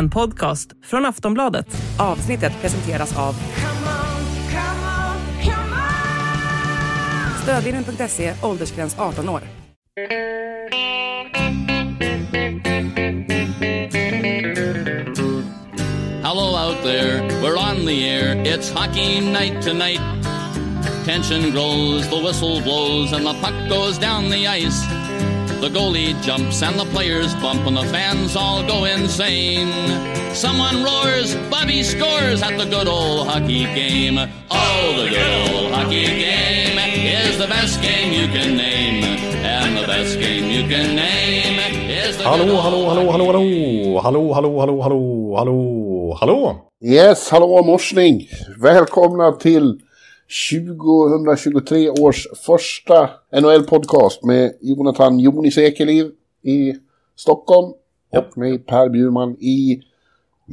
En podcast från Aftonbladet. Avsnittet presenteras av Stödvinnen.se, åldersgräns 18 år. Hello out there, we're on the air. It's hockey night tonight. Tension grows, the whistle blows, and the puck goes down the ice. The goalie jumps and the players bump, and the fans all go insane. Someone roars, Bobby scores at the good old hockey game. Oh, the good old hockey game is the best game you can name. And the best game you can name is the Hallå, good old hallå, hallå, hallå, hallå, hallå, hallå, hallå, hallå, hallå, hallå. Yes, hallå morsning! Välkomna till 2023 års första NHL-podcast med Jonathan Jonis Ekeliv i Stockholm och mig Per Bjurman i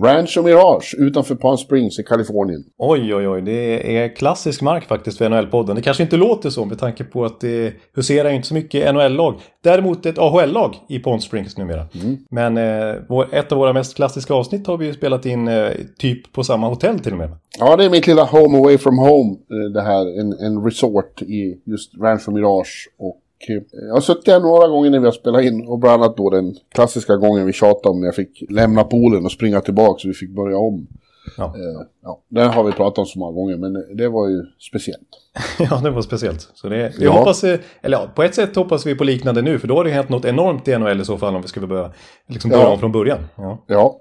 Rancho Mirage utanför Palm Springs i Kalifornien. Oj, oj, oj, det är klassisk mark faktiskt för NHL-podden. Det kanske inte låter så med tanke på att det huserar inte så mycket NHL-lag. Däremot ett AHL-lag i Palm Springs numera. Men eh, ett av våra mest klassiska avsnitt har vi ju spelat in eh, typ på samma hotell till och med. Ja, det är mitt lilla home away from home, eh, det här. En, en resort i just Rancho Mirage. Och jag har suttit där några gånger när vi har spelat in. Och bland annat då den klassiska gången vi tjatade om när jag fick lämna poolen och springa tillbaka så vi fick börja om. Ja. Eh, ja, den har vi pratat om så många gånger, men det var ju speciellt. ja, det var speciellt. Så det, vi Ja. hoppas, eh, eller ja, på ett sätt hoppas vi på liknande nu, för då har det hänt något enormt i NHL i så fall om vi skulle börja, liksom börja Ja. om från början. Ja. Ja,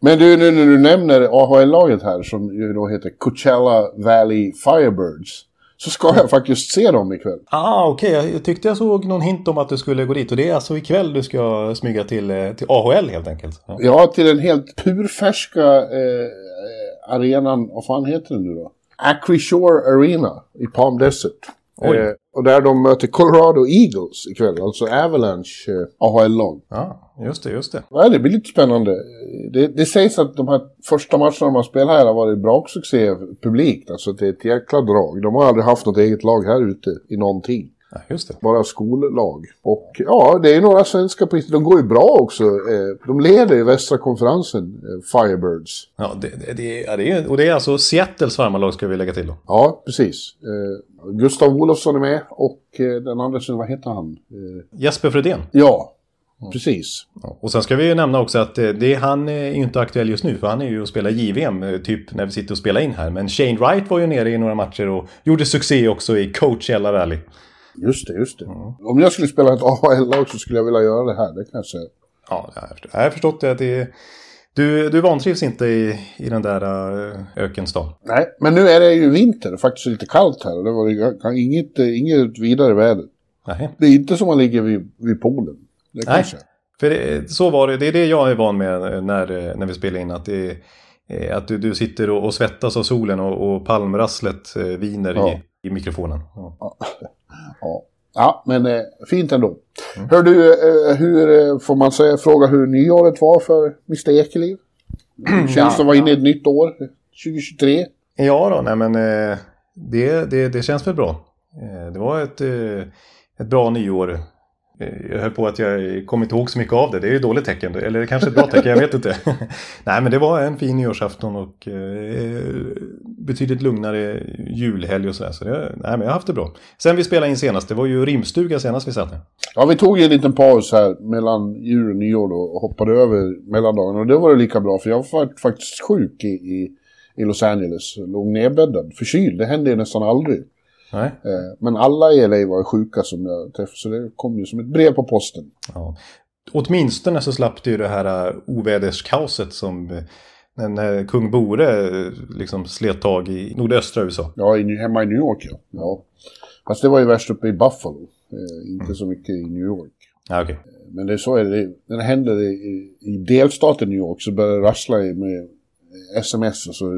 men du, nu när du nämner AHL-laget här som ju då heter Coachella Valley Firebirds. Så ska jag faktiskt se dem ikväll. Ah, okej. Jag- Jag tyckte jag såg någon hint om att du skulle gå dit. Och det är alltså ikväll du ska smyga till, eh, till AHL helt enkelt. Ja. Ja, till den helt purfärska eh, eh, arenan, vad fan heter den nu då? Acrisure Arena i Palm Desert. Eh, och där de möter Colorado Eagles ikväll, alltså Avalanche eh, AHL-lag. ja, just det, just det. Ja, det blir lite spännande. Det, det sägs att de här första matcherna man spelar här har varit braksuccé publikt. Alltså det är ett jäkla drag. De har aldrig haft något eget lag här ute i någonting. Ja, just det. Bara skollag. Och ja, det är några svenska på De går ju bra också. Eh, De leder i västra konferensen, eh, Firebirds. Ja, det, det, det, ja, det är, och det är alltså Seattles farmarlag ska vi lägga till då. Ja, precis. Eh, Gustav Olofsson är med och den andra, vad heter han? Jesper Fredén. ja, precis. Ja. Och sen ska vi ju nämna också att det, han är inte aktuell just nu för han är ju och spelar JVM typ när vi sitter och spelar in här. Men Shane Wright var ju nere i några matcher och gjorde succé också i Coachella Valley. Just det, just det. Om jag skulle spela ett AHL-lag så skulle jag vilja göra det här, det kan jag säga. Ja, jag har förstått- jag har förstått det det. Du, du vantrivs inte i, i den där uh, ökenstan. Nej, men nu är det ju vinter och faktiskt lite kallt här det var inget, eh, inget vidare väder. Nej. Det är inte som man ligger vid, vid poolen. Det Nej. kanske. För det, så var det, det är det jag är van med när, när vi spelar in. Att, det, att du, du sitter och, och svettas av solen och, och palmrasslet eh, viner Ja. i, i mikrofonen. Ja. Ja, ja men eh, fint ändå. Hör du, eh, hur eh, får man säga, fråga hur nyåret var för Mr Ekeliv? Hur känns det att vara inne i ett nytt år? 2023? Ja då, nej men eh, det, det, det känns väl bra. Det var ett, ett bra nyår. Eh, jag höll på att jag kom inte ihåg så mycket av det. Det är ju ett dåligt tecken. Eller kanske ett bra tecken, jag vet inte. Nej men det var en fin nyårsafton och eh, betydligt lugnare julhelg och sådär. Så det, nej men jag har haft det bra. Sen vi spelade in senast, det var ju rimstuga senast vi satt här. Ja, vi tog ju en liten paus här mellan jul och nyår då och hoppade över mellandagen. Och det var det lika bra för jag var faktiskt sjuk i, i, i Los Angeles. Låg nedbäddad, förkyld. Det hände ju nästan aldrig. Nej. Eh, men alla i LA var sjuka som jag träffade, så det kom ju som ett brev på posten. Ja. Åtminstone så slapp ju det här eh, oväderskaoset som eh, när kung Bore liksom slet tag i nordöstra USA. Ja, hemma i New York ja. ja. Fast det var ju värst uppe i Buffalo. Inte så mycket i New York. Ja, okej. Men det är så är det. När det händer i, i delstaten New York så börjar det rassla med sms och så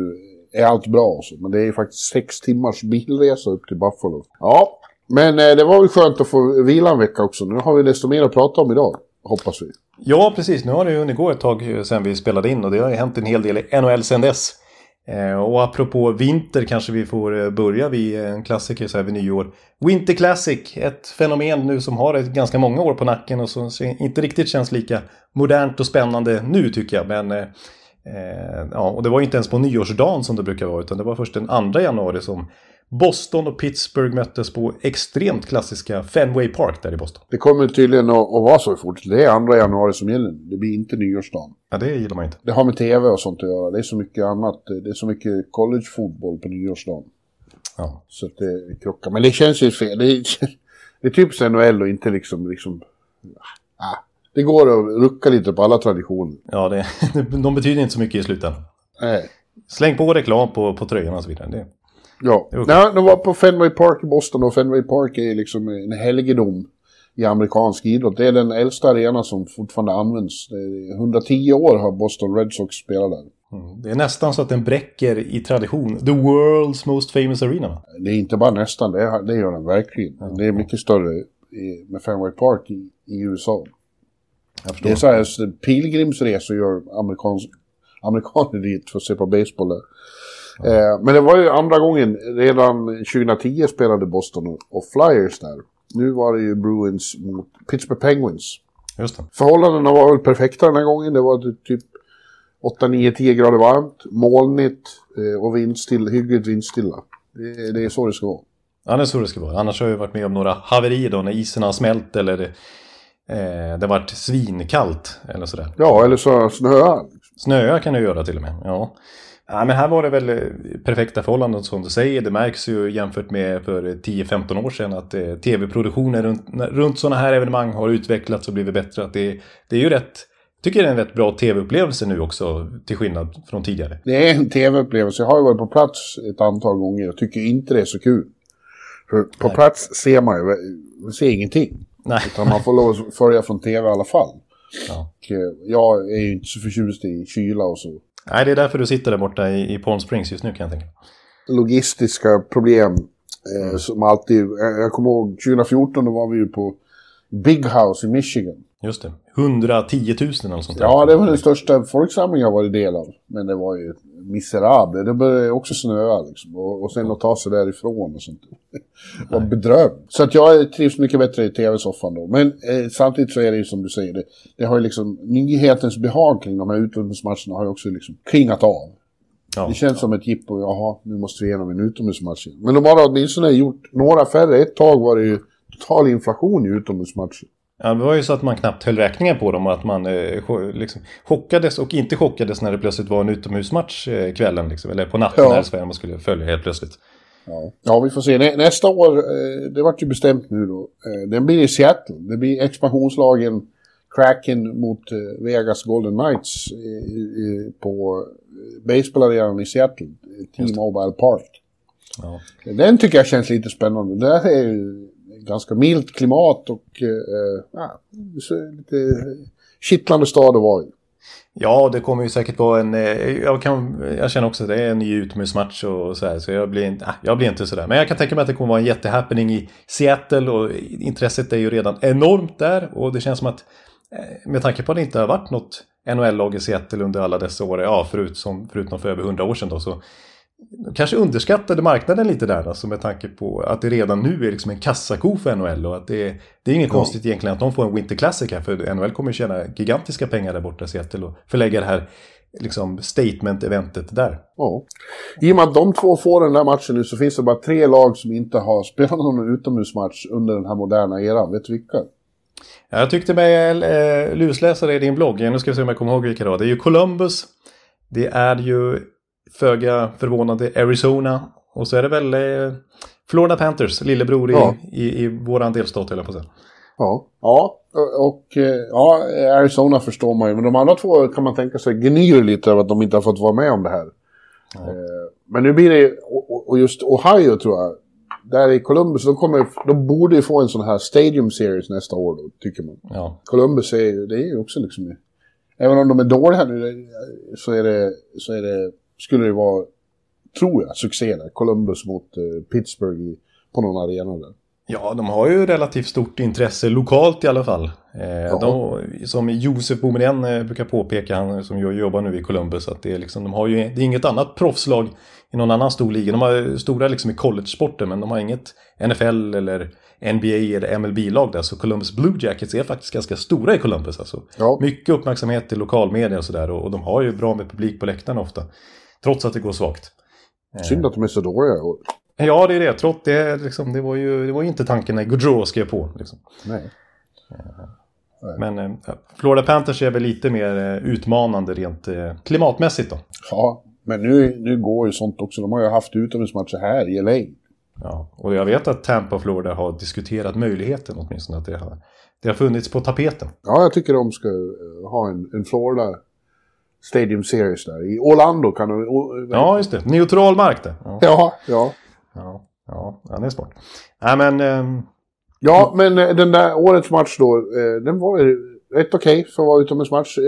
är allt bra alltså. Men det är faktiskt sex timmars bilresa upp till Buffalo. Ja, men eh, det var väl skönt att få vila en vecka också. Nu har vi desto mer att prata om idag, hoppas vi. Ja, precis. Nu har det ju hunnit gå ett tag sedan vi spelade in och det har ju hänt en hel del i NHL sedan dess. Eh, och apropå vinter kanske vi får eh, börja vid en klassiker så här vid nyår. Winter Classic, ett fenomen nu som har ganska många år på nacken och som inte riktigt känns lika modernt och spännande nu tycker jag. Men Eh, ja, och det var inte ens på nyårsdagen som det brukar vara, utan det var först den 2 januari som Boston och Pittsburgh möttes på extremt klassiska Fenway Park där i Boston. Det kommer tydligen att, att vara så fort. Det är 2 januari som gäller. Det blir inte nyårsdagen. Ja, det gillar man inte. Det har med tv och sånt att göra. Det är så mycket annat. Det är så mycket collegefotboll på nyårsdagen. Ja. Så att det krockar. Men det känns ju fel. Det är, det är typiskt NHL och inte liksom... liksom ah, det går att rucka lite på alla traditioner. Ja, det, de betyder inte så mycket i slutändan. Nej. Släng på reklam på, på tröjan och så vidare. Det, Ja, Det var Nej, de var på Fenway Park i Boston och Fenway Park är liksom en helgedom i amerikansk idrott. Det är den äldsta arena som fortfarande används. Det är 110 år har Boston Red Sox spelat där. mm, det är nästan så att den bräcker i tradition. The world's most famous arena. Det är inte bara nästan, det, är, det gör den verkligen. Det är mycket större i, med Fenway Park i, i USA. Det är så här, så pilgrimsresor gör amerikans, amerikaner dit för att se på baseball där. Eh, men det var ju andra gången, redan 2010 spelade Boston och, Flyers där. Nu var det ju Bruins mot Pittsburgh Penguins. Just det. Förhållandena var väl perfekta den här gången. Det var typ 8, 9, 10 grader varmt, molnigt eh, och vindstilla, hyggligt vindstilla. Det, det är så det ska vara. Ja, det är så det ska vara. Annars har jag varit med om några haverier då när isen har smält eller eh, det varit svinkallt eller sådär. Ja, eller så snöar. Snöar kan det göra till och med. Ja. ja, men här var det väl eh, perfekta förhållanden som du säger. Det märks ju jämfört med för 10-15 år sedan att eh, tv-produktionen runt, runt sådana här evenemang har utvecklats och blivit bättre. Att det, det är ju rätt, tycker det är en rätt bra tv-upplevelse nu också till skillnad från tidigare. Det är en tv-upplevelse. Jag har ju varit på plats ett antal gånger och tycker inte det är så kul. För på Nej. plats ser man ju, man ser ingenting. Nej. Utan man får lov att följa från tv i alla fall. Ja. Och eh, jag är ju inte så förtjust i kyla och så. Nej, det är därför du sitter där borta i, i Palm Springs just nu kan jag tänka. Logistiska problem eh, som alltid... Jag, jag kommer ihåg 2014 då var vi ju på Big House i Michigan. Just det. 110 000 eller sånt där. Ja, det var den största folksamlingen jag varit del av. Men det var ju miserabelt. Det började också snöa liksom. Och, och sen att ta sig därifrån och sånt. Var bedrövligt. Så att jag trivs mycket bättre i tv-soffan då. Men eh, samtidigt så är det ju som du säger. Det, det har ju liksom... Nyhetens behag kring de här utomhusmatcherna har ju också liksom klingat av. Ja. Det känns som ett jippo. Jaha, nu måste vi igenom en utomhusmatch igen. Men de har åtminstone gjort några färre. Ett tag var det ju total inflation i utomhusmatcher. Ja, det var ju så att man knappt höll räkningen på dem och att man eh, liksom, chockades och inte chockades när det plötsligt var en utomhusmatch eh, kvällen. Liksom, eller på natten Ja. när Sverige man skulle följa helt plötsligt. Ja. ja, vi får se. Nä, nästa år, eh, det vart ju bestämt nu då. Eh, den blir i Seattle. Det blir expansionslagen Kraken mot eh, Vegas Golden Knights på baseballarenan i Seattle. eh, T-Mobile Park. Ja. Den tycker jag känns lite spännande. Det är ju ganska milt klimat och eh, eh ja, lite kittlande stad att vara i. Ja, det kommer ju säkert vara en... Eh, jag, kan, jag känner också att det är en ny utomhusmatch och så här, så jag blir, inte, ah, jag blir inte sådär. Men jag kan tänka mig att det kommer vara en jättehappening i Seattle och intresset är ju redan enormt där. Och det känns som att eh, med tanke på att det inte har varit något NHL-lag i Seattle under alla dessa år, ja, förutom, förutom för över hundra år sedan då, så kanske underskattade marknaden lite där, alltså med tanke på att det redan nu är liksom en kassako för NHL och att det, är- det är inget Ja. konstigt egentligen att de får en Winter Classic här, för NHL kommer tjäna gigantiska pengar där borta i Seattle och förlägga det här liksom statement-eventet där. Ja. I och med att de två får den där matchen nu så finns det bara tre lag som inte har spelat någon utomhusmatch under den här moderna eran. Vet du vilka? Ja, Jag tyckte mig eh, lusläsa det i din blogg, nu ska vi se om jag kommer ihåg vilka det var. Det är ju Columbus, det är ju föga förvånande Arizona och så är det väl eh, Florida Panthers, lillebror i, Ja. i, i våran delstat jag på att. Ja. Ja, och eh, ja, Arizona förstår man ju. Men de andra två kan man tänka sig gnyr lite över att de inte har fått vara med om det här. Ja. Eh, Men nu blir det, och- just Ohio tror jag, där i Columbus, de, kommer, de borde ju få en sån här Stadium Series nästa år då, tycker man. Ja, Columbus är ju, det är ju också liksom, även om de är dåliga nu, så är det, så är det, skulle det vara, tror jag, succé där. Columbus mot eh, Pittsburgh i, på någon arena där. Ja, de har ju relativt stort intresse lokalt i alla fall. Eh, de, som Josef Boumedienne eh, brukar påpeka, han som jobbar nu i Columbus, att det är, liksom, de har ju, det är inget annat proffslag i någon annan stor liga. De har stora liksom i college-sporten men de har inget NFL eller NBA eller MLB-lag där. Så Columbus Blue Jackets är faktiskt ganska stora i Columbus. Alltså. Ja. Mycket uppmärksamhet till lokalmedia och sådär och, och de har ju bra med publik på läktarna ofta. Trots att det går svagt. Synd att de är så dåliga. Ja, det är det. Trots det, liksom, det, var ju, det var ju inte tanken när Gaudreau skrev på. Liksom. Nej. Men eh, Florida Panthers är väl lite mer eh, utmanande rent eh, klimatmässigt då. Ja, men nu, nu går ju sånt också. De har ju haft utomhusmatcher här i LA. Ja, och jag vet att Tampa och Florida har diskuterat möjligheten åtminstone. Att det har, det har funnits på tapeten. Ja, jag tycker de ska eh, ha en, en Florida Stadium Series där. I Orlando kan de... o- Ja, just det. Neutral mark där. Ja, Ja, ja. ja, ja, ja det är smart. Nej, men... ehm, Ja, men eh, den där årets match då, eh, den var rätt okej för att vara utomhusmatch. Eh,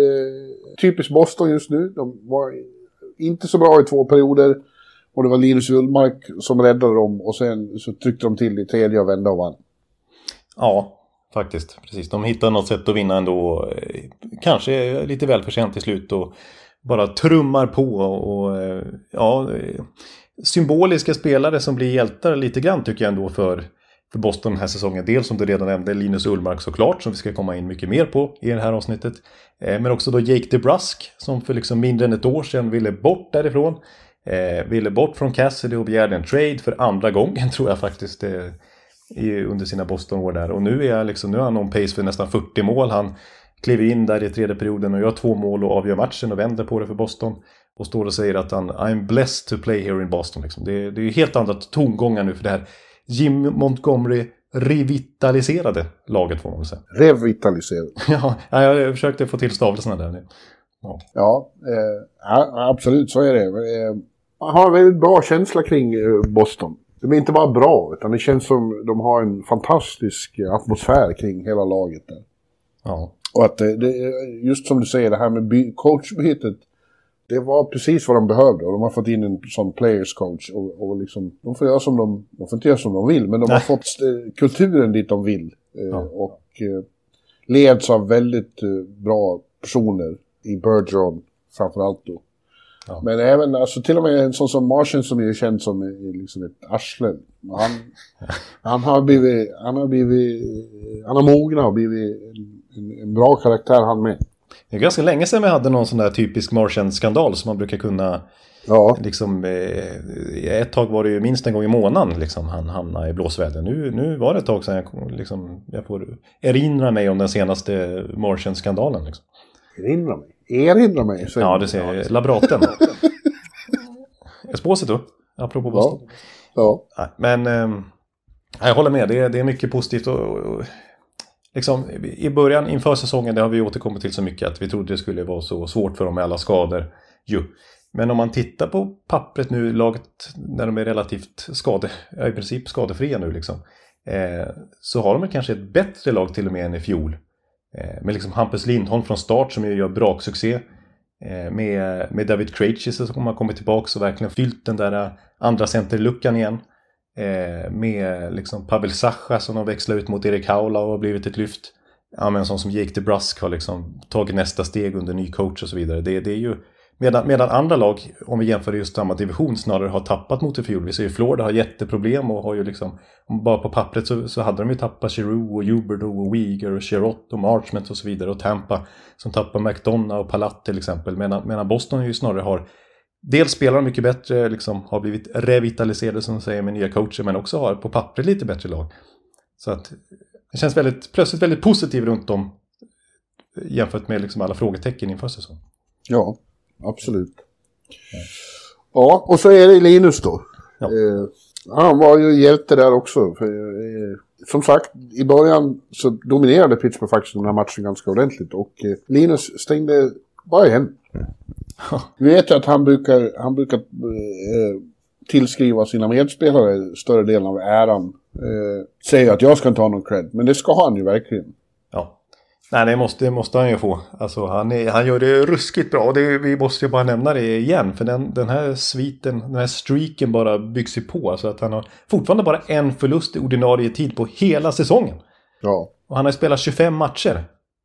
typiskt Boston just nu. De var inte så bra i två perioder. Och det var Linus Ullmark som räddade dem och sen så tryckte de till i tredje och vände och vann. Ja, faktiskt. Precis. De hittar något sätt att vinna ändå. Kanske lite välförtjänt till slut och bara trummar på och ja, symboliska spelare som blir hjältar lite grann tycker jag ändå för, för Boston den här säsongen. Dels som du redan nämnde, Linus Ullmark såklart, som vi ska komma in mycket mer på i det här avsnittet. Eh, men också då Jake DeBrusk som för liksom mindre än ett år sedan ville bort därifrån. Eh, ville bort från Cassidy och begärde en trade för andra gången tror jag faktiskt. Eh, i, under sina Boston-år där. Och nu är, jag liksom, nu är han on pace för nästan 40 mål. Han kliver in där i tredje perioden och gör två mål och avgör matchen och vänder på det för Boston. Och står och säger att han I'm blessed to play here in Boston. Liksom. Det, är- det är helt andra tongångar nu för det här Jim Montgomery revitaliserade laget får man väl säga. Revitaliserad. ja, jag försökte få till stavelserna där. Ja. Ja, eh, absolut så är det. Eh, har en väldigt bra känsla kring eh, Boston. De är inte bara bra, utan det känns som de har en fantastisk atmosfär kring hela laget där. ja. Och att det, det, just som du säger, det här med by, coachbytet. Det var precis vad de behövde och de har fått in en sån players coach. Och, och liksom, de får göra som de, de får inte göra som de vill, men de har Nej. fått eh, kulturen dit de vill. Eh, Ja. Och eh, leds av väldigt bra personer i Bergeron framförallt då. Ja. Men även, alltså till och med en sån som Martian som är känd som liksom ett arsle. Han, han har blivit, han har blivit, han har mognat och blivit en, en, bra karaktär han med. Det är ganska länge sedan vi hade någon sån där typisk Martian-skandal som man brukar kunna Ja, liksom, eh, ett tag var det ju minst en gång i månaden liksom, han hamnade i blåsväder. Nu, nu var det ett tag sedan jag, liksom, jag får erinra mig om den senaste Martian-skandalen. Liksom. erinra mig. Erinra mig. säger Ja, det ser jag. Labraten. Esposito, apropå Boston. Ja. Nej, men eh, jag håller med, det är, det är mycket positivt. Och, och, liksom, I början inför säsongen, det har vi återkommit till så mycket, att vi trodde det skulle vara så svårt för dem med alla skador. Jo. Men om man tittar på pappret nu, laget när de är relativt skade, ja, i princip skadefria nu liksom. Eh, så har de kanske ett bättre lag till och med än i fjol. Eh, med liksom Hampus Lindholm från start som ju gör braksuccé. Eh, med, med David Krejci som har kommit tillbaka och verkligen fyllt den där eh, andra centerluckan igen. Med liksom Pavel Sacha som har växlat ut mot Erik Haula och har blivit ett lyft. Ja, men sån som Jake DeBrusk har liksom tagit nästa steg under ny coach och så vidare. Det, det är ju medan, medan andra lag, om vi jämför just samma division, snarare har tappat mot i fjol. Vi ser ju Florida har jätteproblem och har ju liksom, bara på pappret så, så hade de ju tappat Giroux och Huberdeau och Weegar och Sherrott och Marchment och så vidare. Och Tampa som tappar McDonough och Palat till exempel. Medan, medan Boston ju snarare har Dels spelar de mycket bättre, liksom, har blivit revitaliserade som de säger med nya coacher, men också har på pappret lite bättre lag. Så att det känns väldigt, plötsligt väldigt positivt runt om jämfört med liksom alla frågetecken inför säsongen. ja, absolut. Ja, och så är det Linus då. Ja. Eh, han var ju hjälte där också. För, eh, som sagt, i början så dominerade Pittsburgh faktiskt den här matchen ganska ordentligt. Och eh, Linus stängde bara igen. Vi vet ju att han brukar, han brukar eh, tillskriva sina medspelare större delen av äran. Eh, säger att jag ska inte ha någon cred, men det ska han ju verkligen. Ja. Nej, det måste, det måste han ju få. Alltså, han, är, han gör det ruskigt bra. Och det, vi måste ju bara nämna det igen. För den, den här sviten, den här streaken bara byggs ju på. Så att han har fortfarande bara en förlust i ordinarie tid på hela säsongen. Ja. Och han har spelat 25 matcher.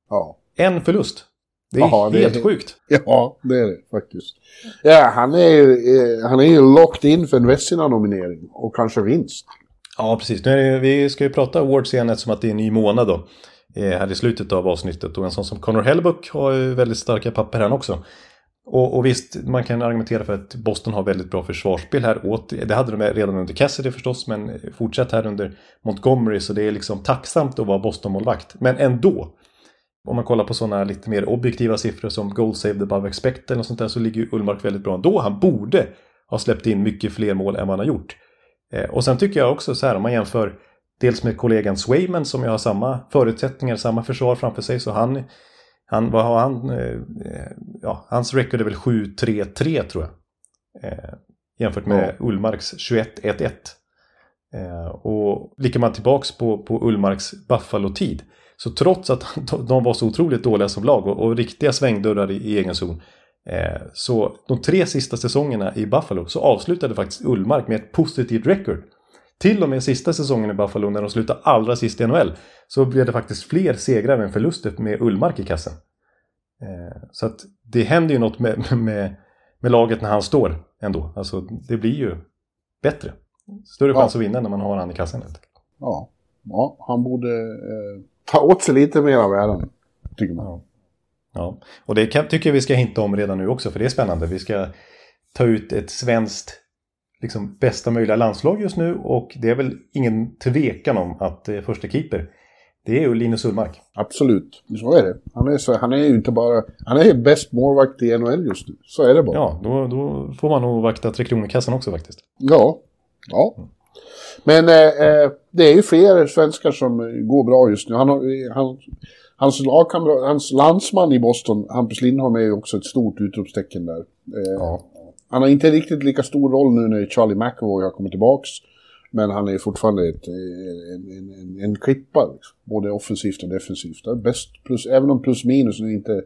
Ja. En förlust. Det är Jaha, det är- helt sjukt. Ja, det är det faktiskt. Ja, han är ju eh, han är ju locked in för en Vessina-nominering och kanske vinst. Ja, precis. Nu det, vi ska ju prata awards igen eftersom att det är en ny månad då. Eh, här i slutet av avsnittet. Och en sån som Connor Hellbuck har ju väldigt starka papper här också. Och, och visst, man kan argumentera för att Boston har väldigt bra försvarsspel här. Åt, det hade de redan under Cassidy förstås, men fortsatt här under Montgomery. Så det är liksom tacksamt att vara Boston-målvakt. Men ändå, om man kollar på sådana lite mer objektiva siffror som goal saved above expected och sånt där så ligger ju Ullmark väldigt bra ändå. Han borde ha släppt in mycket fler mål än vad han har gjort. Eh, och sen tycker jag också så här om man jämför dels med kollegan Swayman som ju har samma förutsättningar, samma försvar framför sig. Så han, han vad har han? Eh, eh, Ja, hans record är väl 7-3-3 tror jag. Eh, jämfört med Ullmarks 21-1-1. Eh, och blickar man tillbaks på, på Ullmarks Buffalo-tid. Så trots att de var så otroligt dåliga som lag och, och riktiga svängdörrar i, i egen zon. Eh, så de tre sista säsongerna i Buffalo så avslutade faktiskt Ullmark med ett positivt record. Till och med sista säsongen i Buffalo när de slutade allra sist i NHL så blev det faktiskt fler segrar än förluster med Ullmark i kassen. Eh, så att det händer ju något med, med, med laget när han står ändå. Alltså det blir ju bättre. Större Ja. chans att vinna när man har han i kassen. Ja, ja han borde eh, ta åt sig lite mer av äran. Tycker man. Ja. Ja, och det kan, tycker jag vi ska hinta om redan nu också för det är spännande. Vi ska ta ut ett svenskt liksom, bästa möjliga landslag just nu och det är väl ingen tvekan om att eh, första keeper det är ju Linus Ullmark. Absolut, så är det. Han är, så, han är ju inte bara... Han är ju bäst målvakt i NHL just nu. Så är det bara. Ja, då, då får man nog vakta Tre Kronor-kassan också faktiskt. Ja. ja. Men eh, eh, det är ju fler svenskar som går bra just nu. Han, har- han, hans, lagkamrat, hans landsman i Boston, Hampus Lindholm, är ju också ett stort utropstecken där. Eh, Ja. Han har inte riktigt lika stor roll nu när Charlie McAvoy har kommit tillbaks. Men han är fortfarande ett, en, en, en, en klippa, liksom. både offensivt och defensivt. Det är bäst plus, även om plus minus nu inte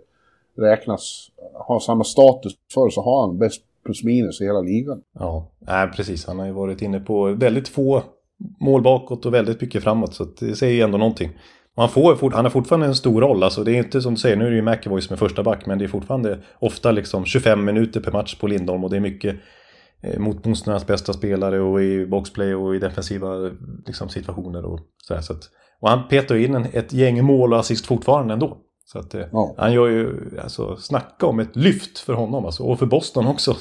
räknas, har samma status för så har han bäst plus minus i hela ligan. Ja, äh, precis. Han har ju varit inne på väldigt få mål bakåt och väldigt mycket framåt. Så det säger ju ändå någonting. Och han, får, fort- han har fortfarande en stor roll. Alltså det är inte som du säger, nu är det ju McAvoy som är första back. Men det är fortfarande ofta liksom 25 minuter per match på Lindholm. Och det är mycket eh, mot motståndarnas bästa spelare och i boxplay och i defensiva liksom, situationer. Och, så här, så att, och han petar in en, ett gäng mål och assist fortfarande ändå. Så att, eh, Ja. han gör ju, alltså snacka om ett lyft för honom alltså, och för Boston också.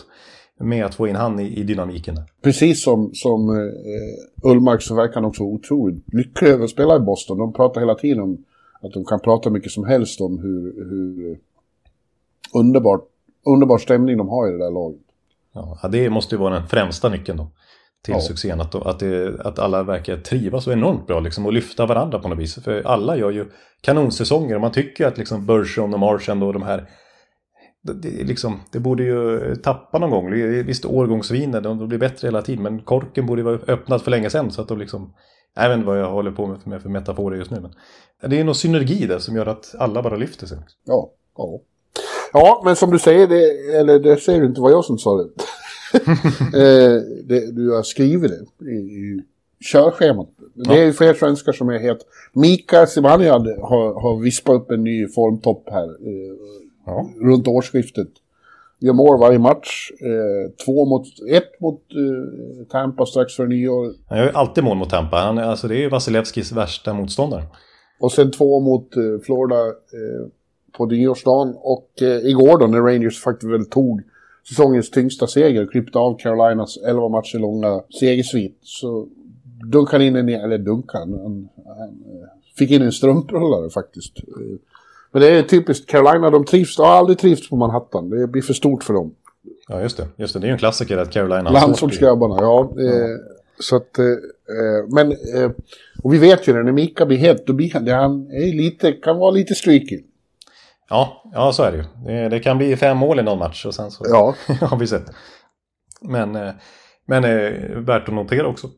Med att få in han i, i dynamiken. Precis som, som eh, Ullmark så verkar han också otroligt lycklig över att spela i Boston. De pratar hela tiden om att de kan prata mycket som helst om hur, hur underbart, underbar stämning de har i det där laget. Ja, det måste ju vara den främsta nyckeln då. Till Ja. succén. Att, att, det, att alla verkar trivas så enormt bra liksom, och lyfta varandra på något vis. För alla gör ju kanonsäsonger och man tycker att liksom Bergeron och Marchand och de här det, liksom, det borde ju tappa någon gång. Visst, årgångsviner, de, de blir bättre hela tiden. Men korken borde ju vara öppnad för länge sedan. Så att de liksom... Jag vet inte vad jag håller på med för, med för metaforer just nu. Men det är någon synergi där som gör att alla bara lyfter sig. Ja, ja. Ja, men som du säger, det, eller det säger du inte, var jag som sa det. eh, det du har skrivit det i, i körschemat. Det är ju fler svenskar som är helt... Mika Zibanejad har, har vispat upp en ny formtopp här eh, Ja. runt årsskiftet. Gör mål varje match. Eh, två mot, ett mot eh, Tampa strax före nyår. Han gör ju alltid mål mot Tampa. Han, alltså, det är ju Vasilevskis värsta motståndare. Och sen två mot eh, Florida eh, på nyårsdagen. Och eh, igår då när Rangers faktiskt väl tog säsongens tyngsta seger och klippte av Carolinas 11 matcher långa segersvit. Så dunkade han in en, eller dunkade, han, han, han eh, fick in en strumprullare faktiskt. Men det är typiskt Carolina, de trivs, de har aldrig trivts på Manhattan. Det blir för stort för dem. Ja, just det. Just det. Det är ju en klassiker att Carolina Landsortsgrabbarna, ja. Eh, så att, eh, men, eh, och vi vet ju det, när Mika blir het, då blir han, det, han är lite, kan vara lite streaky. Ja, ja så är det ju. Det, det kan bli fem mål i någon match och sen så Ja. har vi sett. Men, eh, men eh, värt att notera också.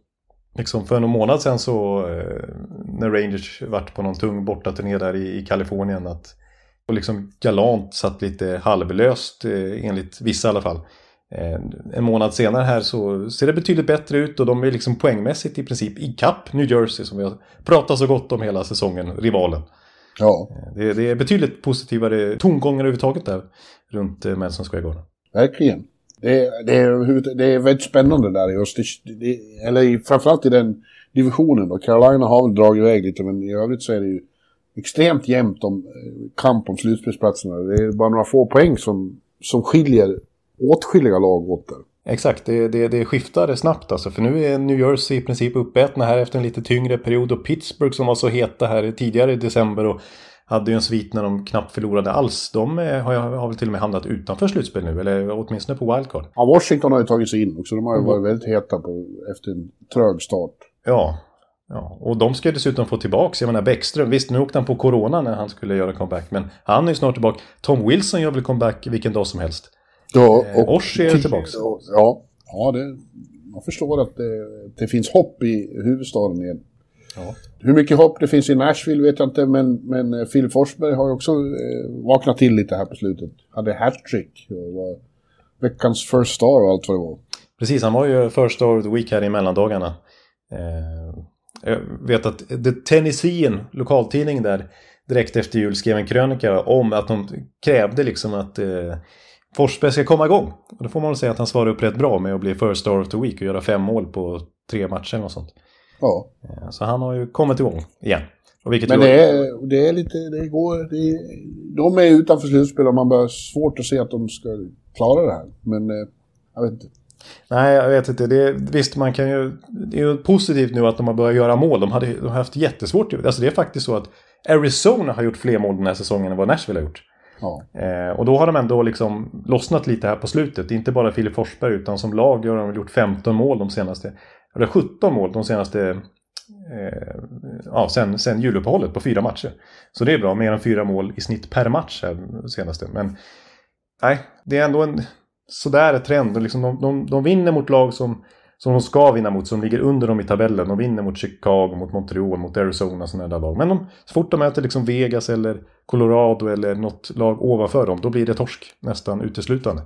Liksom för någon månad sedan så eh, när Rangers vart på någon tung bortaturné där i, i Kalifornien att och liksom galant satt lite halvlöst eh, enligt vissa i alla fall. Eh, en månad senare här så ser det betydligt bättre ut och de är liksom poängmässigt i princip i kapp New Jersey som vi har pratat så gott om hela säsongen, rivalen. Ja, Det, det är betydligt positivare tongångar överhuvudtaget där runt Madison Square Garden. verkligen. Det är, det, är, det är väldigt spännande där just. Det, det, eller framförallt i den divisionen då. Carolina har väl dragit iväg lite men i övrigt så är det ju extremt jämnt om eh, kamp om slutspelsplatserna. Det är bara några få poäng som, som skiljer åtskilliga lag åt där. Exakt, det, det, det skiftar snabbt alltså. För nu är New Jersey i princip uppätna här efter en lite tyngre period. Och Pittsburgh som var så heta här tidigare i december och hade ju en svit när de knappt förlorade alls. De eh, har, har väl till och med hamnat utanför slutspel nu, eller åtminstone på wildcard. Ja, Washington har ju tagit sig in också. De har ju varit väldigt heta på, efter en trög start. Ja, ja, och de ska ju dessutom få tillbaka, jag menar Bäckström, visst nu åkte han på corona när han skulle göra comeback, men han är ju snart tillbaka. Tom Wilson gör väl comeback vilken dag som helst. Ja, Eh, Oshie är tillbaka. Ja, ja det, man förstår att det, det finns hopp i huvudstaden igen. Ja. Hur mycket hopp det finns i Nashville vet jag inte, men, men eh, Phil Forsberg har ju också eh, vaknat till lite här på slutet. Hade hattrick och var veckans first star och allt vad det var. Precis, han var ju first star of the week här i mellandagarna. Eh, jag vet att The Tennessean, lokaltidning där, direkt efter jul skrev en krönika om att de krävde liksom att eh, Forsberg ska komma igång. Och då får man väl säga att han svarade upp rätt bra med att bli first star of the week och göra fem mål på tre matcher eller något sånt. Ja, Eh, Så han har ju kommit igång igen. Och vilket men det är, det är lite, det går, det, de är utanför slutspel och man börjar svårt att se att de ska klara det här. Men eh, jag vet inte. Nej, jag vet inte. Det är, visst, man kan ju... Det är ju positivt nu att de har börjat göra mål. De, hade, de har haft jättesvårt. Alltså det är faktiskt så att Arizona har gjort fler mål den här säsongen än vad Nashville har gjort. Ja. Eh, och då har de ändå liksom lossnat lite här på slutet. Inte bara Filip Forsberg utan som lag har de gjort 15 mål de senaste... Eller 17 mål de senaste... Eh, ja, sen, sen juluppehållet på fyra matcher. Så det är bra. Mer än fyra mål i snitt per match här senaste. Men nej, det är ändå en sådär trend. Liksom de, de, de vinner mot lag som, som de ska vinna mot, som ligger under dem i tabellen. De vinner mot Chicago, mot Montreal, mot Arizona, sådana där lag. Men de, så fort de möter liksom Vegas eller Colorado eller något lag ovanför dem, då blir det torsk nästan uteslutande.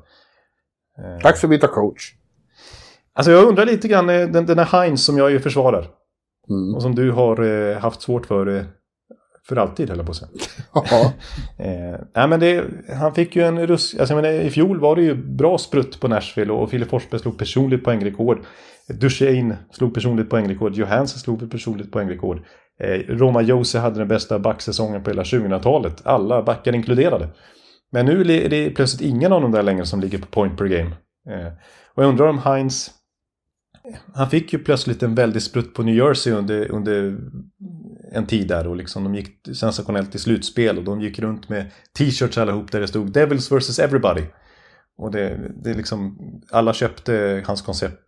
Eh, Tack för byta coach. Alltså jag undrar lite grann, eh, den, den här Heinz som jag ju försvarar. Mm. Och som du har eh, haft svårt för, eh, för alltid, höll jag på att säga. Ja. Eh, nej, men det, han fick ju en rusk... Alltså, menar, I fjol var det ju bra sprutt på Nashville och Filip Forsberg slog personligt poängrekord. Duchene slog personligt poängrekord. Johansson slog personligt poängrekord. Eh, Roma Jose hade den bästa backsäsongen på hela 2000-talet. Alla backar inkluderade. Men nu är det plötsligt ingen av dem där längre som ligger på point per game. Eh, och jag undrar om Heinz... Han fick ju plötsligt en väldig sprutt på New Jersey under, under en tid där och liksom de gick sensationellt i slutspel och de gick runt med t-shirts allihop där det stod Devils vs Everybody. Och det, det liksom, alla köpte hans koncept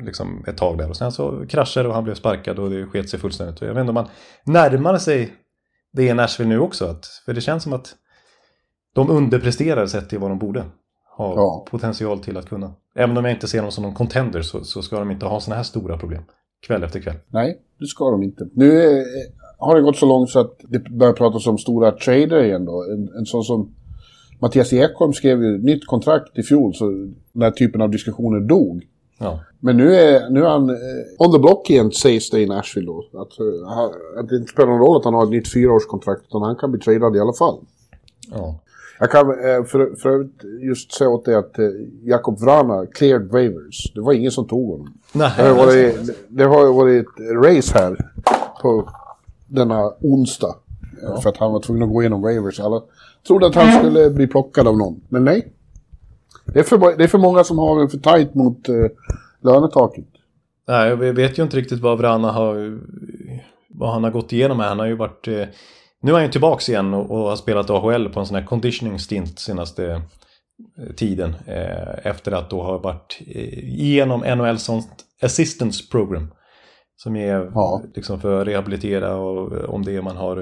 liksom ett tag där och sen så kraschade det och han blev sparkad och det sket sig fullständigt. Jag vet inte om man närmar sig det i Nashville nu också. Att, för det känns som att de underpresterar sett till vad de borde ha Ja. potential till att kunna. Även om jag inte ser dem som någon contender så, så ska de inte ha sådana här stora problem. Kväll efter kväll. Nej, det ska de inte. Nu eh, har det gått så långt så att det börjar pratas om stora trader igen då. En, en sån som Mattias Ekholm skrev ju nytt kontrakt i fjol så den här typen av diskussioner dog. Ja. Men nu är, nu är han eh, on the block igen sägs det i Nashville då. Att, eh, att det inte spelar någon roll att han har ett nytt fyraårskontrakt utan han kan bli tradad i alla fall. ja. Jag kan eh, för, för övrigt just säga åt dig att eh, Jakob Vrana cleared waivers. Det var ingen som tog honom. Nej, Det har, varit, det har varit ett race här på denna onsdag. eh, För att han var tvungen att gå igenom waivers. Alla trodde att han skulle bli plockad av någon. Men nej. Det är för, det är för många som har en för tajt mot eh, lönetaket. Nej, jag vet ju inte riktigt vad Vrana har... Vad han har gått igenom här. Han har ju varit... Nu är han ju tillbaks igen och, och har spelat AHL på en sån här conditioning stint senaste eh, tiden. Eh, efter att då ha varit eh, igenom NHL sånt assistance program. Som är Ja. liksom för att rehabilitera och, eh, om det är man har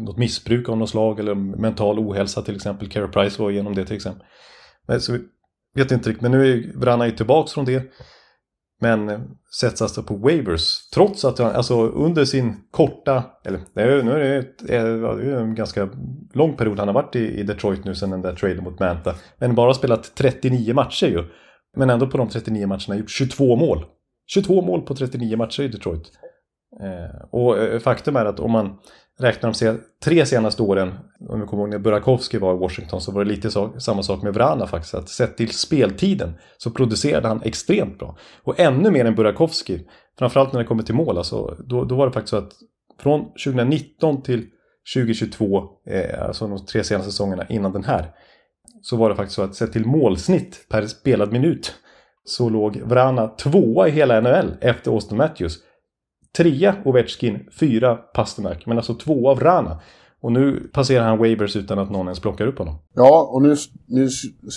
något missbruk av något slag eller mental ohälsa till exempel. Carey Price var igenom det till exempel. Men, så vet inte riktigt, men nu är Vrana ju tillbaks från det. Men sätts alltså på waivers. Trots att han, alltså under sin korta, eller nu är det, ett, det är en ganska lång period han har varit i, i Detroit nu sedan den där traden mot Manta. Men bara spelat 39 matcher ju. Men ändå på de 39 matcherna gjort 22 mål. 22 mål på 39 matcher i Detroit. Eh, och eh, faktum är att om man räknar de tre senaste åren, om vi kommer ihåg när Burakovsky var i Washington, så var det lite så, samma sak med Vrana faktiskt. Att sett till speltiden så producerade han extremt bra. Och ännu mer än Burakovsky, framförallt när det kommer till mål, alltså, då, då var det faktiskt så att från 2019 till 2022, eh, alltså de tre senaste säsongerna innan den här, så var det faktiskt så att sett till målsnitt per spelad minut så låg Vrana tvåa i hela NHL efter Austin Matthews. Trea Ovechkin, fyra Pasternak, men alltså två av Rana. Och nu passerar han Wavers utan att någon ens plockar upp honom. Ja, och nu, nu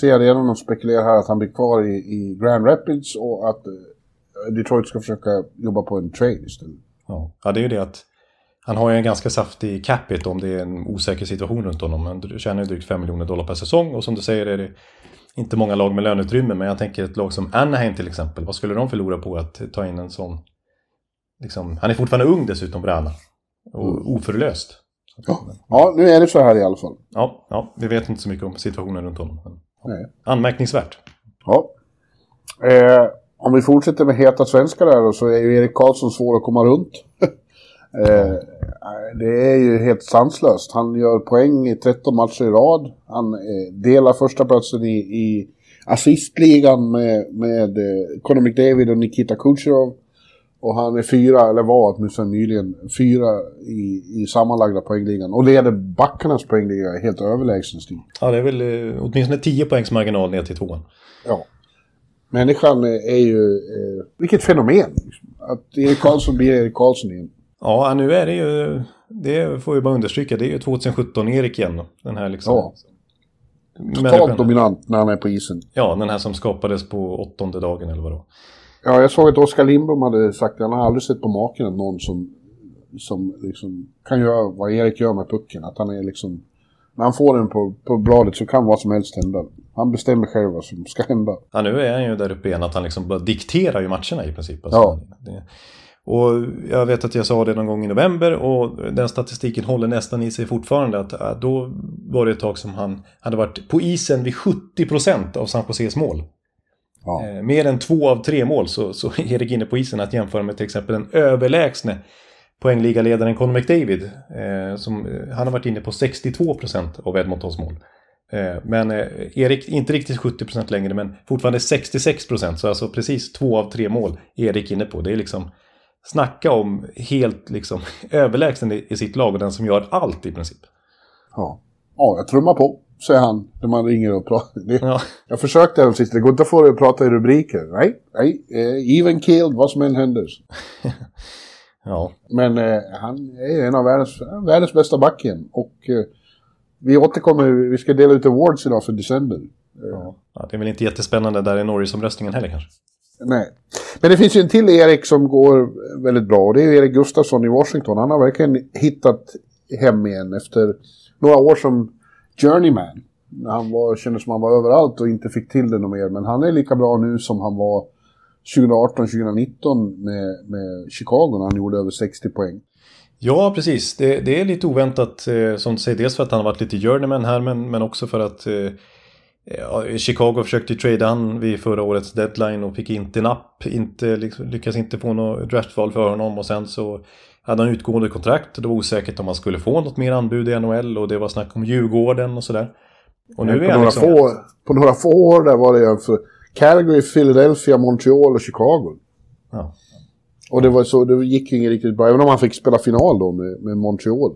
ser jag redan de spekulerar här att han blir kvar i, i Grand Rapids och att uh, Detroit ska försöka jobba på en trade istället. Ja. ja, det är ju det att han har ju en ganska saftig capita om det är en osäker situation runt honom. Han tjänar ju drygt 5 miljoner dollar per säsong och som du säger är det inte många lag med löneutrymme. Men jag tänker ett lag som Anaheim till exempel. Vad skulle de förlora på att ta in en sån liksom, han är fortfarande ung dessutom, Brana. Och mm. oförlöst. Ja. ja, nu är det så här i alla fall. Ja, ja, vi vet inte så mycket om situationen runt honom. Men... Nej. Anmärkningsvärt. Ja. Eh, om vi fortsätter med heta svenskar där så är ju Erik Karlsson svår att komma runt. eh, det är ju helt sanslöst. Han gör poäng i 13 matcher i rad. Han eh, delar första platsen i, i assistligan med, med eh, Conor McDavid och Nikita Kucherov. Och han är fyra, eller var åtminstone nyligen, fyra i, i sammanlagda poängligan. Och leder backarnas poängliga helt överlägsen stil. Ja, det är väl eh, åtminstone 10 poängs marginal ner till tvåan. Ja. Människan är ju... Eh, vilket fenomen! Att Erik Karlsson blir Erik Karlsson igen. Ja, nu är det ju... Det får vi bara understryka. Det är ju 2017-Erik igen. Den här liksom... Ja. Totalt dominant när han är på isen. Ja, den här som skapades på åttonde dagen eller vad det var. Ja, jag såg att Oskar Lindblom hade sagt att han har aldrig sett på maken att någon som, som liksom kan göra vad Erik gör med pucken. Att han är liksom... När han får den på, på bladet så kan vad som helst hända. Han bestämmer själv vad som ska hända. Ja, nu är han ju där uppe igen att han liksom bara dikterar ju matcherna i princip. Alltså, ja. Det, och jag vet att jag sa det någon gång i november och den statistiken håller nästan i sig fortfarande. Att då var det ett tag som han hade varit på isen vid 70% av San Joses mål. Ja. Eh, mer än två av tre mål så, så är Erik inne på isen att jämföra med till exempel den överlägsne poängligaledaren Conor McDavid. Eh, som, eh, han har varit inne på 62% av Edmontons mål. Eh, men eh, Erik, inte riktigt 70% längre men fortfarande 66% så alltså precis två av tre mål Erik inne på. Det är liksom snacka om helt liksom överlägsen i, i sitt lag och den som gör allt i princip. Ja, ja jag trummar på säger han när man ringer och pratar. Ja. Jag försökte här sist, det går inte att få dig att prata i rubriker. Nej, nej, eh, even killed, vad som än händer. ja. Men eh, han är en av världens, världens bästa backen. Och eh, vi återkommer, vi ska dela ut awards idag för december. Ja. ja. det är väl inte jättespännande där i Norrisomröstningen heller kanske. Nej. Men det finns ju en till Erik som går väldigt bra och det är Erik Gustafsson i Washington. Han har verkligen hittat hem igen efter några år som journeyman. Han var, kändes som han var överallt och inte fick till det något mer. Men han är lika bra nu som han var 2018-2019 med, med Chicago när han gjorde över 60 poäng. Ja, precis. Det, det är lite oväntat eh, som du säger. Dels för att han har varit lite journeyman här men, men också för att eh, Chicago försökte trada han vid förra årets deadline och fick inte napp. Inte, liksom, lyckades inte få något draftval för honom och sen så hade han utgående kontrakt. Det var osäkert om han skulle få något mer anbud i NHL och det var snack om Djurgården och sådär. Och nu på, några liksom... få, på några få år där var det ju för Calgary, Philadelphia, Montreal och Chicago. Ja. Och det, var så, det gick ju inget riktigt bra, även om han fick spela final då med, med Montreal.